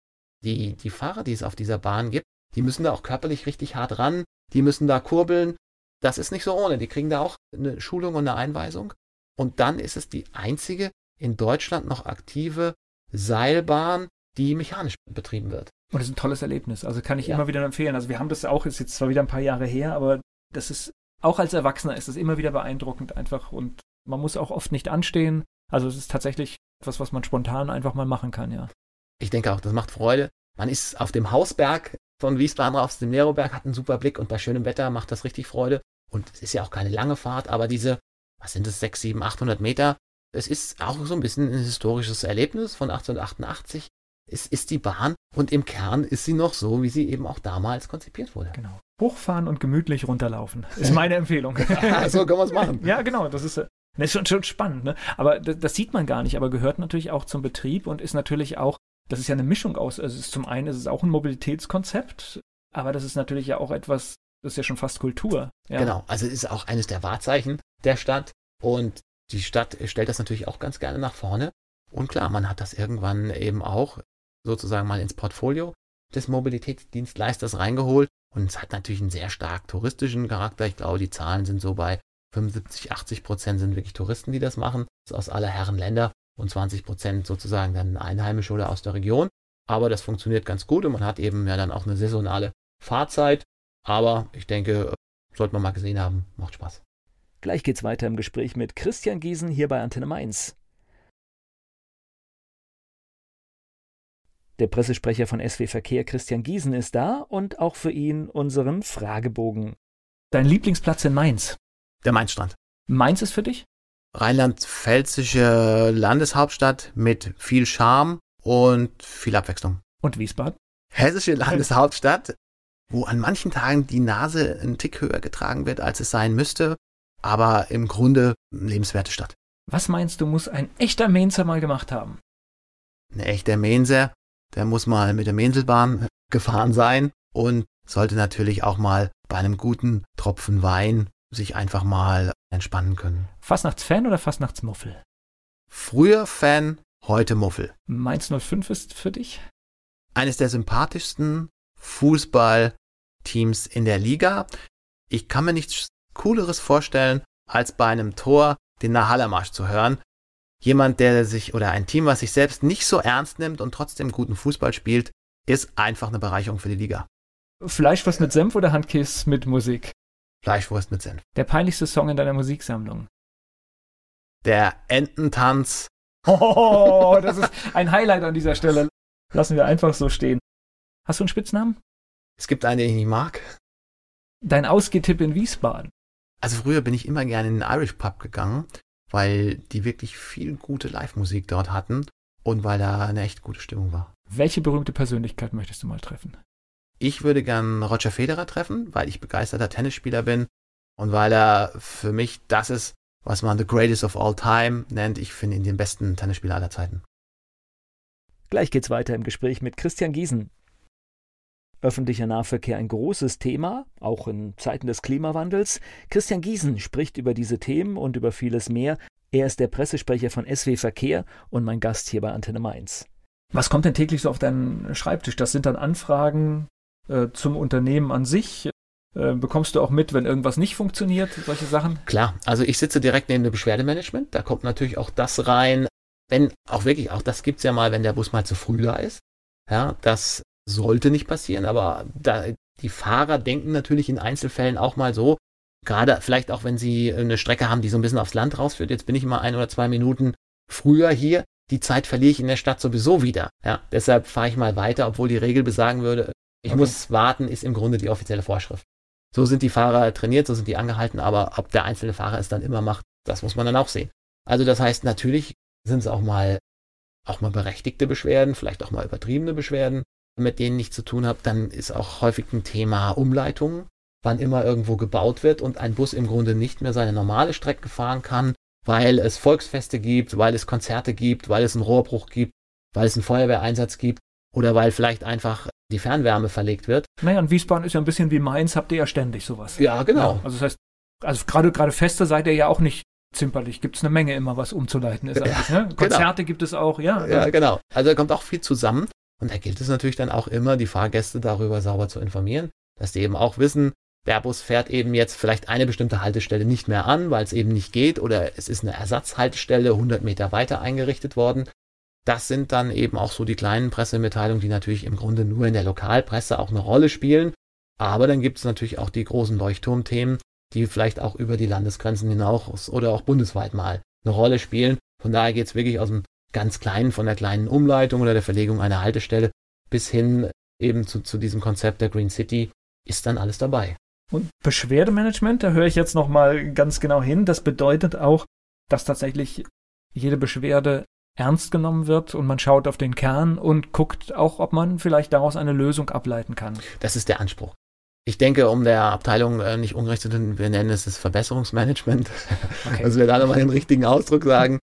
die, die Fahrer, die es auf dieser Bahn gibt, die müssen da auch körperlich richtig hart ran, die müssen da kurbeln. Das ist nicht so ohne. Die kriegen da auch eine Schulung und eine Einweisung. Und dann ist es die einzige in Deutschland noch aktive Seilbahn, die mechanisch betrieben wird. Und das ist ein tolles Erlebnis. Also kann ich Ja. immer wieder empfehlen. Also wir haben das auch, ist jetzt zwar wieder ein paar Jahre her, aber das ist, auch als Erwachsener ist das immer wieder beeindruckend einfach und man muss auch oft nicht anstehen. Also es ist tatsächlich etwas, was man spontan einfach mal machen kann, ja. Ich denke auch, das macht Freude. Man ist auf dem Hausberg von Wiesbaden rauf, dem Neroberg, hat einen super Blick und bei schönem Wetter macht das richtig Freude. Und es ist ja auch keine lange Fahrt, aber diese, was sind das, 6, 7, 800 Meter, es ist auch so ein bisschen ein historisches Erlebnis von 1888. Es ist die Bahn und im Kern ist sie noch so, wie sie eben auch damals konzipiert wurde. Genau. Hochfahren und gemütlich runterlaufen. *laughs* Ist meine Empfehlung. *laughs* so kann man es machen. Ja, genau. Das ist, äh, das ist schon, schon spannend, ne? Aber das, das sieht man gar nicht, aber gehört natürlich auch zum Betrieb und ist natürlich auch, das ist ja eine Mischung aus, also ist zum einen ist es auch ein Mobilitätskonzept, aber das ist natürlich ja auch etwas, das ist ja schon fast Kultur. Ja. Genau, also es ist auch eines der Wahrzeichen der Stadt und die Stadt stellt das natürlich auch ganz gerne nach vorne. Und klar, man hat das irgendwann eben auch sozusagen mal ins Portfolio des Mobilitätsdienstleisters reingeholt und es hat natürlich einen sehr stark touristischen Charakter. Ich glaube, die Zahlen sind so bei 75, 80 Prozent sind wirklich Touristen, die das machen, das ist aus aller Herren Länder und 20 Prozent sozusagen dann Einheimische oder aus der Region. Aber das funktioniert ganz gut und man hat eben ja dann auch eine saisonale Fahrzeit. Aber ich denke, sollte man mal gesehen haben, macht Spaß. Gleich geht's weiter im Gespräch mit Christian Giesen hier bei Antenne Mainz. Der Pressesprecher von SW Verkehr Christian Giesen ist da und auch für ihn unseren Fragebogen. Dein Lieblingsplatz in Mainz. Der Mainstrand. Mainz ist für dich? Rheinland-Pfälzische Landeshauptstadt mit viel Charme und viel Abwechslung. Und Wiesbaden? Hessische Landeshauptstadt, wo an manchen Tagen die Nase einen Tick höher getragen wird, als es sein müsste, aber im Grunde eine lebenswerte Stadt. Was meinst du, muss ein echter Mainzer mal gemacht haben? Ein echter Mainzer, der muss mal mit der Mainzelbahn gefahren sein und sollte natürlich auch mal bei einem guten Tropfen Wein sich einfach mal entspannen können. Fastnachtsfan oder Fastnachtsmuffel? Früher Fan, heute Muffel. Mainz 05 ist für dich? Eines der sympathischsten Fußballteams in der Liga. ich kann mir nichts Cooleres vorstellen, als bei einem Tor den Nahalermarsch zu hören. Jemand, der sich oder ein Team, was sich selbst nicht so ernst nimmt und trotzdem guten Fußball spielt, ist einfach eine Bereicherung für die Liga. Fleischwurst mit Senf oder Handkiss mit Musik? Fleischwurst mit Senf. Der peinlichste Song in deiner Musiksammlung? Der Ententanz. *laughs* Oh, das ist ein Highlight an dieser Stelle. Lassen wir einfach so stehen. Hast du einen Spitznamen? Es gibt einen, den ich nicht mag. Dein Ausgehtipp in Wiesbaden? Also früher bin ich immer gerne in den Irish Pub gegangen, weil die wirklich viel gute Live-Musik dort hatten und weil da eine echt gute Stimmung war. Welche berühmte Persönlichkeit möchtest du mal treffen? Ich würde gern Roger Federer treffen, weil ich begeisterter Tennisspieler bin und weil er für mich das ist, was man the greatest of all time nennt. Ich finde ihn den besten Tennisspieler aller Zeiten. Gleich geht's weiter im Gespräch mit Christian Giesen. Öffentlicher Nahverkehr ein großes Thema, auch in Zeiten des Klimawandels. Christian Giesen spricht über diese Themen und über vieles mehr. Er ist der Pressesprecher von SW Verkehr und mein Gast hier bei Antenne Mainz. Was kommt denn täglich so auf deinen Schreibtisch? Das sind dann Anfragen äh, zum Unternehmen an sich. Äh, bekommst du auch mit, wenn irgendwas nicht funktioniert, solche Sachen? Klar, also ich sitze direkt neben dem Beschwerdemanagement. Da kommt natürlich auch das rein, wenn auch wirklich, auch das gibt's ja mal, wenn der Bus mal zu früh da ist. Ja, das sollte nicht passieren, aber da, die Fahrer denken natürlich in Einzelfällen auch mal so, gerade vielleicht auch wenn sie eine Strecke haben, die so ein bisschen aufs Land rausführt, jetzt bin ich mal ein oder zwei Minuten früher hier, die Zeit verliere ich in der Stadt sowieso wieder. Ja, deshalb fahre ich mal weiter, obwohl die Regel besagen würde, ich okay. muss warten, ist im Grunde die offizielle Vorschrift. So sind die Fahrer trainiert, so sind die angehalten, aber ob der einzelne Fahrer es dann immer macht, das muss man dann auch sehen. Also das heißt, natürlich sind es auch mal, auch mal berechtigte Beschwerden, vielleicht auch mal übertriebene Beschwerden mit denen ich zu tun habe, dann ist auch häufig ein Thema Umleitungen, wann immer irgendwo gebaut wird und ein Bus im Grunde nicht mehr seine normale Strecke fahren kann, weil es Volksfeste gibt, weil es Konzerte gibt, weil es einen Rohrbruch gibt, weil es einen Feuerwehreinsatz gibt oder weil vielleicht einfach die Fernwärme verlegt wird. Naja, und Wiesbaden ist ja ein bisschen wie Mainz, habt ihr ja ständig sowas. Ja, genau. Ja, also das heißt, also gerade gerade Feste seid ihr ja auch nicht zimperlich. Gibt es eine Menge immer, was umzuleiten ist. Eigentlich, ne? Genau. Konzerte genau. gibt es auch, ja. Ja, genau. Also da kommt auch viel zusammen. Und da gilt es natürlich dann auch immer, die Fahrgäste darüber sauber zu informieren, dass die eben auch wissen, der Bus fährt eben jetzt vielleicht eine bestimmte Haltestelle nicht mehr an, weil es eben nicht geht oder es ist eine Ersatzhaltestelle 100 Meter weiter eingerichtet worden. Das sind dann eben auch so die kleinen Pressemitteilungen, die natürlich im Grunde nur in der Lokalpresse auch eine Rolle spielen. Aber dann gibt es natürlich auch die großen Leuchtturmthemen, die vielleicht auch über die Landesgrenzen hinaus oder auch bundesweit mal eine Rolle spielen. Von daher geht es wirklich aus dem ganz kleinen, von der kleinen Umleitung oder der Verlegung einer Haltestelle bis hin eben zu, zu diesem Konzept der Green City ist dann alles dabei. Und Beschwerdemanagement, da höre ich jetzt nochmal ganz genau hin. Das bedeutet auch, dass tatsächlich jede Beschwerde ernst genommen wird und man schaut auf den Kern und guckt auch, ob man vielleicht daraus eine Lösung ableiten kann. Das ist der Anspruch. Ich denke, um der Abteilung äh, nicht ungerecht zu tun, wir nennen es das Verbesserungsmanagement. *laughs* Okay. Also wir da nochmal den richtigen Ausdruck sagen.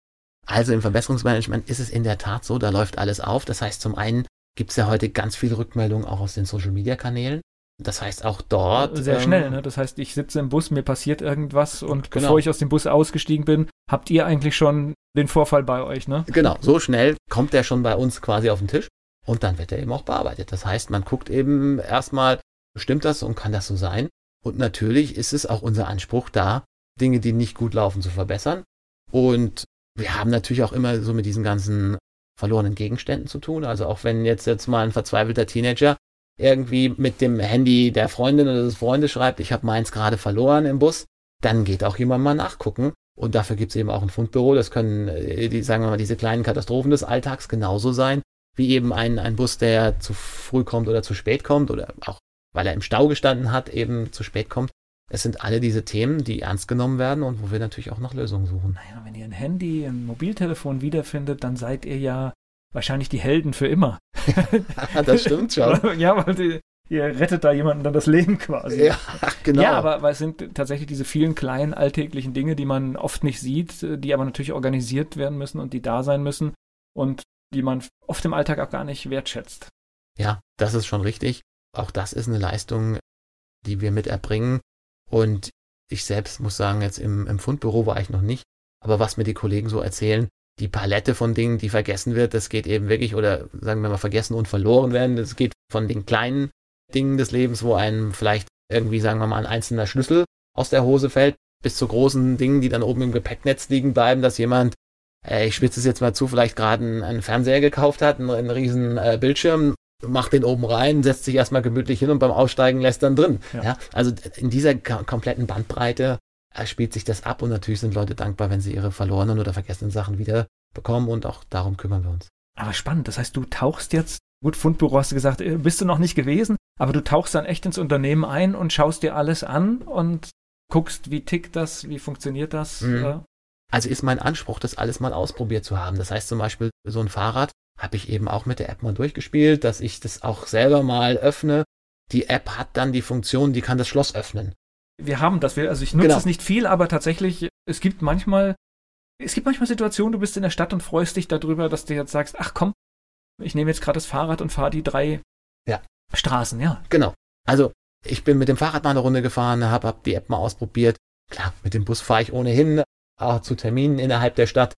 Also im Verbesserungsmanagement ist es in der Tat so, da läuft alles auf. Das heißt, zum einen gibt es ja heute ganz viele Rückmeldungen auch aus den Social-Media-Kanälen. Das heißt auch dort. Sehr ähm, schnell, ne? Das heißt, ich sitze im Bus, mir passiert irgendwas und genau. bevor ich aus dem Bus ausgestiegen bin, habt ihr eigentlich schon den Vorfall bei euch, ne? Genau, so schnell kommt der schon bei uns quasi auf den Tisch und dann wird er eben auch bearbeitet. Das heißt, man guckt eben erstmal, stimmt das und kann das so sein? Und natürlich ist es auch unser Anspruch da, Dinge, die nicht gut laufen, zu verbessern. Und wir haben natürlich auch immer so mit diesen ganzen verlorenen Gegenständen zu tun. Also auch wenn jetzt, jetzt mal ein verzweifelter Teenager irgendwie mit dem Handy der Freundin oder des Freundes schreibt, ich habe meins gerade verloren im Bus, dann geht auch jemand mal nachgucken. Und dafür gibt es eben auch ein Fundbüro. Das können, äh, die, sagen wir mal, diese kleinen Katastrophen des Alltags genauso sein, wie eben ein, ein Bus, der zu früh kommt oder zu spät kommt oder auch, weil er im Stau gestanden hat, eben zu spät kommt. Es sind alle diese Themen, die ernst genommen werden und wo wir natürlich auch nach Lösungen suchen. Naja, wenn ihr ein Handy, ein Mobiltelefon wiederfindet, dann seid ihr ja wahrscheinlich die Helden für immer. *laughs* das stimmt schon. *laughs* ja, weil die, ihr rettet da jemanden dann das Leben quasi. Ja, *laughs* genau. Ja, aber, aber es sind tatsächlich diese vielen kleinen alltäglichen Dinge, die man oft nicht sieht, die aber natürlich organisiert werden müssen und die da sein müssen und die man oft im Alltag auch gar nicht wertschätzt. Ja, das ist schon richtig. Auch das ist eine Leistung, die wir mit erbringen. Und ich selbst muss sagen, jetzt im, im Fundbüro war ich noch nicht. Aber was mir die Kollegen so erzählen, die Palette von Dingen, die vergessen wird, das geht eben wirklich, oder sagen wir mal vergessen und verloren werden, das geht von den kleinen Dingen des Lebens, wo einem vielleicht irgendwie, sagen wir mal, ein einzelner Schlüssel aus der Hose fällt, bis zu großen Dingen, die dann oben im Gepäcknetz liegen bleiben, dass jemand, äh, ich spitze es jetzt mal zu, vielleicht gerade einen, einen, Fernseher gekauft hat, einen, einen riesen äh, Bildschirm, macht den oben rein, setzt sich erstmal gemütlich hin und beim Aussteigen lässt dann drin. Ja. ja also in dieser kompletten Bandbreite äh, spielt sich das ab und natürlich sind Leute dankbar, wenn sie ihre verlorenen oder vergessenen Sachen wieder bekommen und auch darum kümmern wir uns. Aber spannend, das heißt, du tauchst jetzt, gut, Fundbüro hast du gesagt, äh, bist du noch nicht gewesen, aber du tauchst dann echt ins Unternehmen ein und schaust dir alles an und guckst, wie tickt das, wie funktioniert das. Mhm. Also ist mein Anspruch, das alles mal ausprobiert zu haben. Das heißt zum Beispiel, so ein Fahrrad habe ich eben auch mit der App mal durchgespielt, dass ich das auch selber mal öffne. Die App hat dann die Funktion, die kann das Schloss öffnen. Wir haben das, also ich nutze genau. es nicht viel, aber tatsächlich, es gibt manchmal, es gibt manchmal Situationen, du bist in der Stadt und freust dich darüber, dass du jetzt sagst, ach komm, ich nehme jetzt gerade das Fahrrad und fahre die drei ja. Straßen, ja. Genau. Also ich bin mit dem Fahrrad mal eine Runde gefahren, habe hab die App mal ausprobiert. Klar, mit dem Bus fahre ich ohnehin auch zu Terminen innerhalb der Stadt.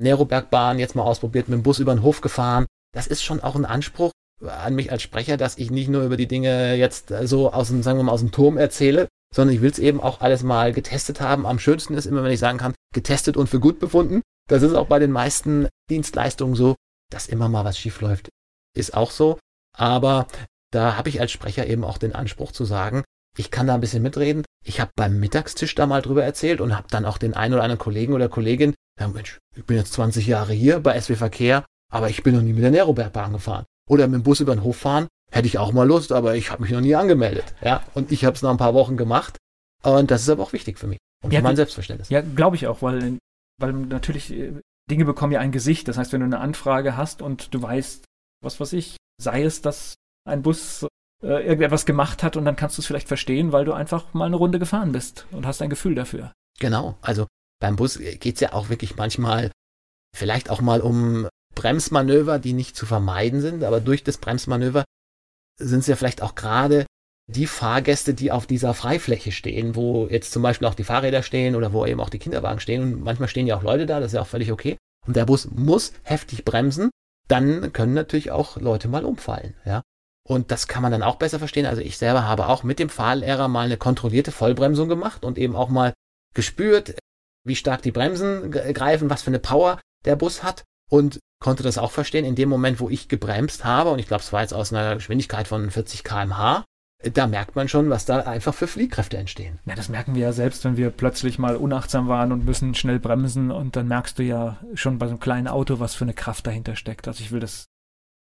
Nerobergbahn jetzt mal ausprobiert, mit dem Bus über den Hof gefahren. Das ist schon auch ein Anspruch an mich als Sprecher, dass ich nicht nur über die Dinge jetzt so aus dem, sagen wir mal, aus dem Turm erzähle, sondern ich will es eben auch alles mal getestet haben. Am schönsten ist immer, wenn ich sagen kann, getestet und für gut befunden. Das ist auch bei den meisten Dienstleistungen so, dass immer mal was schief läuft. Ist auch so. Aber da habe ich als Sprecher eben auch den Anspruch zu sagen, ich kann da ein bisschen mitreden. Ich habe beim Mittagstisch da mal drüber erzählt und habe dann auch den einen oder anderen Kollegen oder Kollegin, ja Mensch, ich bin jetzt 20 Jahre hier bei SW Verkehr, aber ich bin noch nie mit der Nerobergbahn gefahren. Oder mit dem Bus über den Hof fahren, hätte ich auch mal Lust, aber ich habe mich noch nie angemeldet. Ja, und ich habe es nach ein paar Wochen gemacht. Und das ist aber auch wichtig für mich und ja, für mein Selbstverständnis. Ja, glaube ich auch, weil, weil natürlich äh, Dinge bekommen ja ein Gesicht. Das heißt, wenn du eine Anfrage hast und du weißt, was weiß ich, sei es, dass ein Bus äh, irgendetwas gemacht hat und dann kannst du es vielleicht verstehen, weil du einfach mal eine Runde gefahren bist und hast ein Gefühl dafür. Genau, also beim Bus geht es ja auch wirklich manchmal vielleicht auch mal um Bremsmanöver, die nicht zu vermeiden sind, aber durch das Bremsmanöver sind es ja vielleicht auch gerade die Fahrgäste, die auf dieser Freifläche stehen, wo jetzt zum Beispiel auch die Fahrräder stehen oder wo eben auch die Kinderwagen stehen und manchmal stehen ja auch Leute da, das ist ja auch völlig okay. Und der Bus muss heftig bremsen, dann können natürlich auch Leute mal umfallen, ja. Und das kann man dann auch besser verstehen. Also ich selber habe auch mit dem Fahrlehrer mal eine kontrollierte Vollbremsung gemacht und eben auch mal gespürt, wie stark die Bremsen greifen, was für eine Power der Bus hat und konnte das auch verstehen in dem Moment, wo ich gebremst habe. Und ich glaube, es war jetzt aus einer Geschwindigkeit von 40 kmh. Da merkt man schon, was da einfach für Fliehkräfte entstehen. Ja, das merken wir ja selbst, wenn wir plötzlich mal unachtsam waren und müssen schnell bremsen. Und dann merkst du ja schon bei so einem kleinen Auto, was für eine Kraft dahinter steckt. Also ich will das,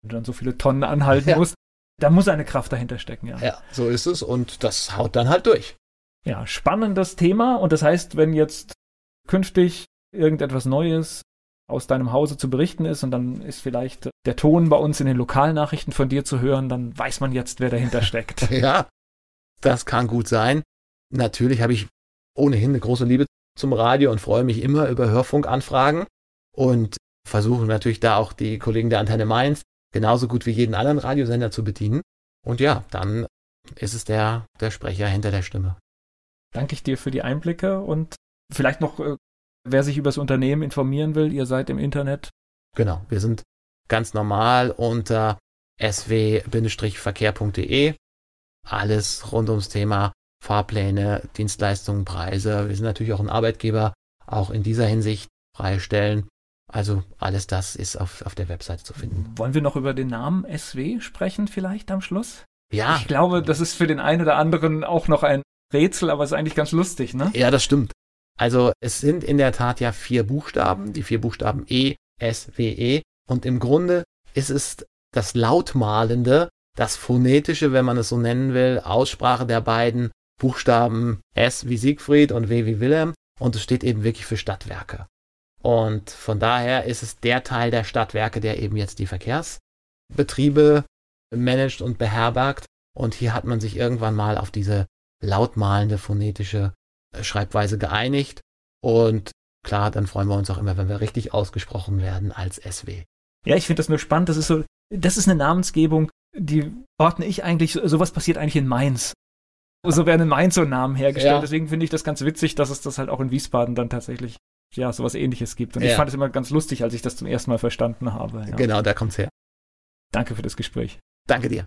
wenn du dann so viele Tonnen anhalten ja. musst, da muss eine Kraft dahinter stecken, ja. Ja, so ist es und das haut dann halt durch. Ja, spannendes Thema und das heißt, wenn jetzt künftig irgendetwas Neues aus deinem Hause zu berichten ist und dann ist vielleicht der Ton bei uns in den Lokalnachrichten von dir zu hören, dann weiß man jetzt, wer dahinter steckt. *laughs* ja, das kann gut sein. Natürlich habe ich ohnehin eine große Liebe zum Radio und freue mich immer über Hörfunkanfragen und versuche natürlich da auch die Kollegen der Antenne Mainz genauso gut wie jeden anderen Radiosender zu bedienen. Und ja, dann ist es der, der Sprecher hinter der Stimme. Danke ich dir für die Einblicke und vielleicht noch, äh, wer sich über das Unternehmen informieren will, ihr seid im Internet. Genau, wir sind ganz normal unter sw-verkehr.de. Alles rund ums Thema Fahrpläne, Dienstleistungen, Preise. Wir sind natürlich auch ein Arbeitgeber, auch in dieser Hinsicht freie Stellen. Also alles das ist auf, auf der Website zu finden. Wollen wir noch über den Namen SW sprechen vielleicht am Schluss? Ja. Ich glaube, das ist für den einen oder anderen auch noch ein Rätsel, aber ist eigentlich ganz lustig, ne? Ja, das stimmt. Also es sind in der Tat ja vier Buchstaben, die vier Buchstaben E, S, W, E. Und im Grunde ist es das Lautmalende, das phonetische, wenn man es so nennen will, Aussprache der beiden Buchstaben S wie Siegfried und W wie Wilhelm. Und es steht eben wirklich für Stadtwerke. Und von daher ist es der Teil der Stadtwerke, der eben jetzt die Verkehrsbetriebe managt und beherbergt. Und hier hat man sich irgendwann mal auf diese lautmalende phonetische Schreibweise geeinigt. Und klar, dann freuen wir uns auch immer, wenn wir richtig ausgesprochen werden als SW. Ja, ich finde das nur spannend. Das ist so, das ist eine Namensgebung, die ordne ich eigentlich, sowas passiert eigentlich in Mainz. So werden in Mainz so Namen hergestellt. Ja. Deswegen finde ich das ganz witzig, dass es das halt auch in Wiesbaden dann tatsächlich ja, sowas ähnliches gibt. Und ja. ich fand es immer ganz lustig, als ich das zum ersten Mal verstanden habe. Ja. Genau, da kommt's her. Danke für das Gespräch. Danke dir.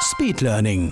Speedlearning.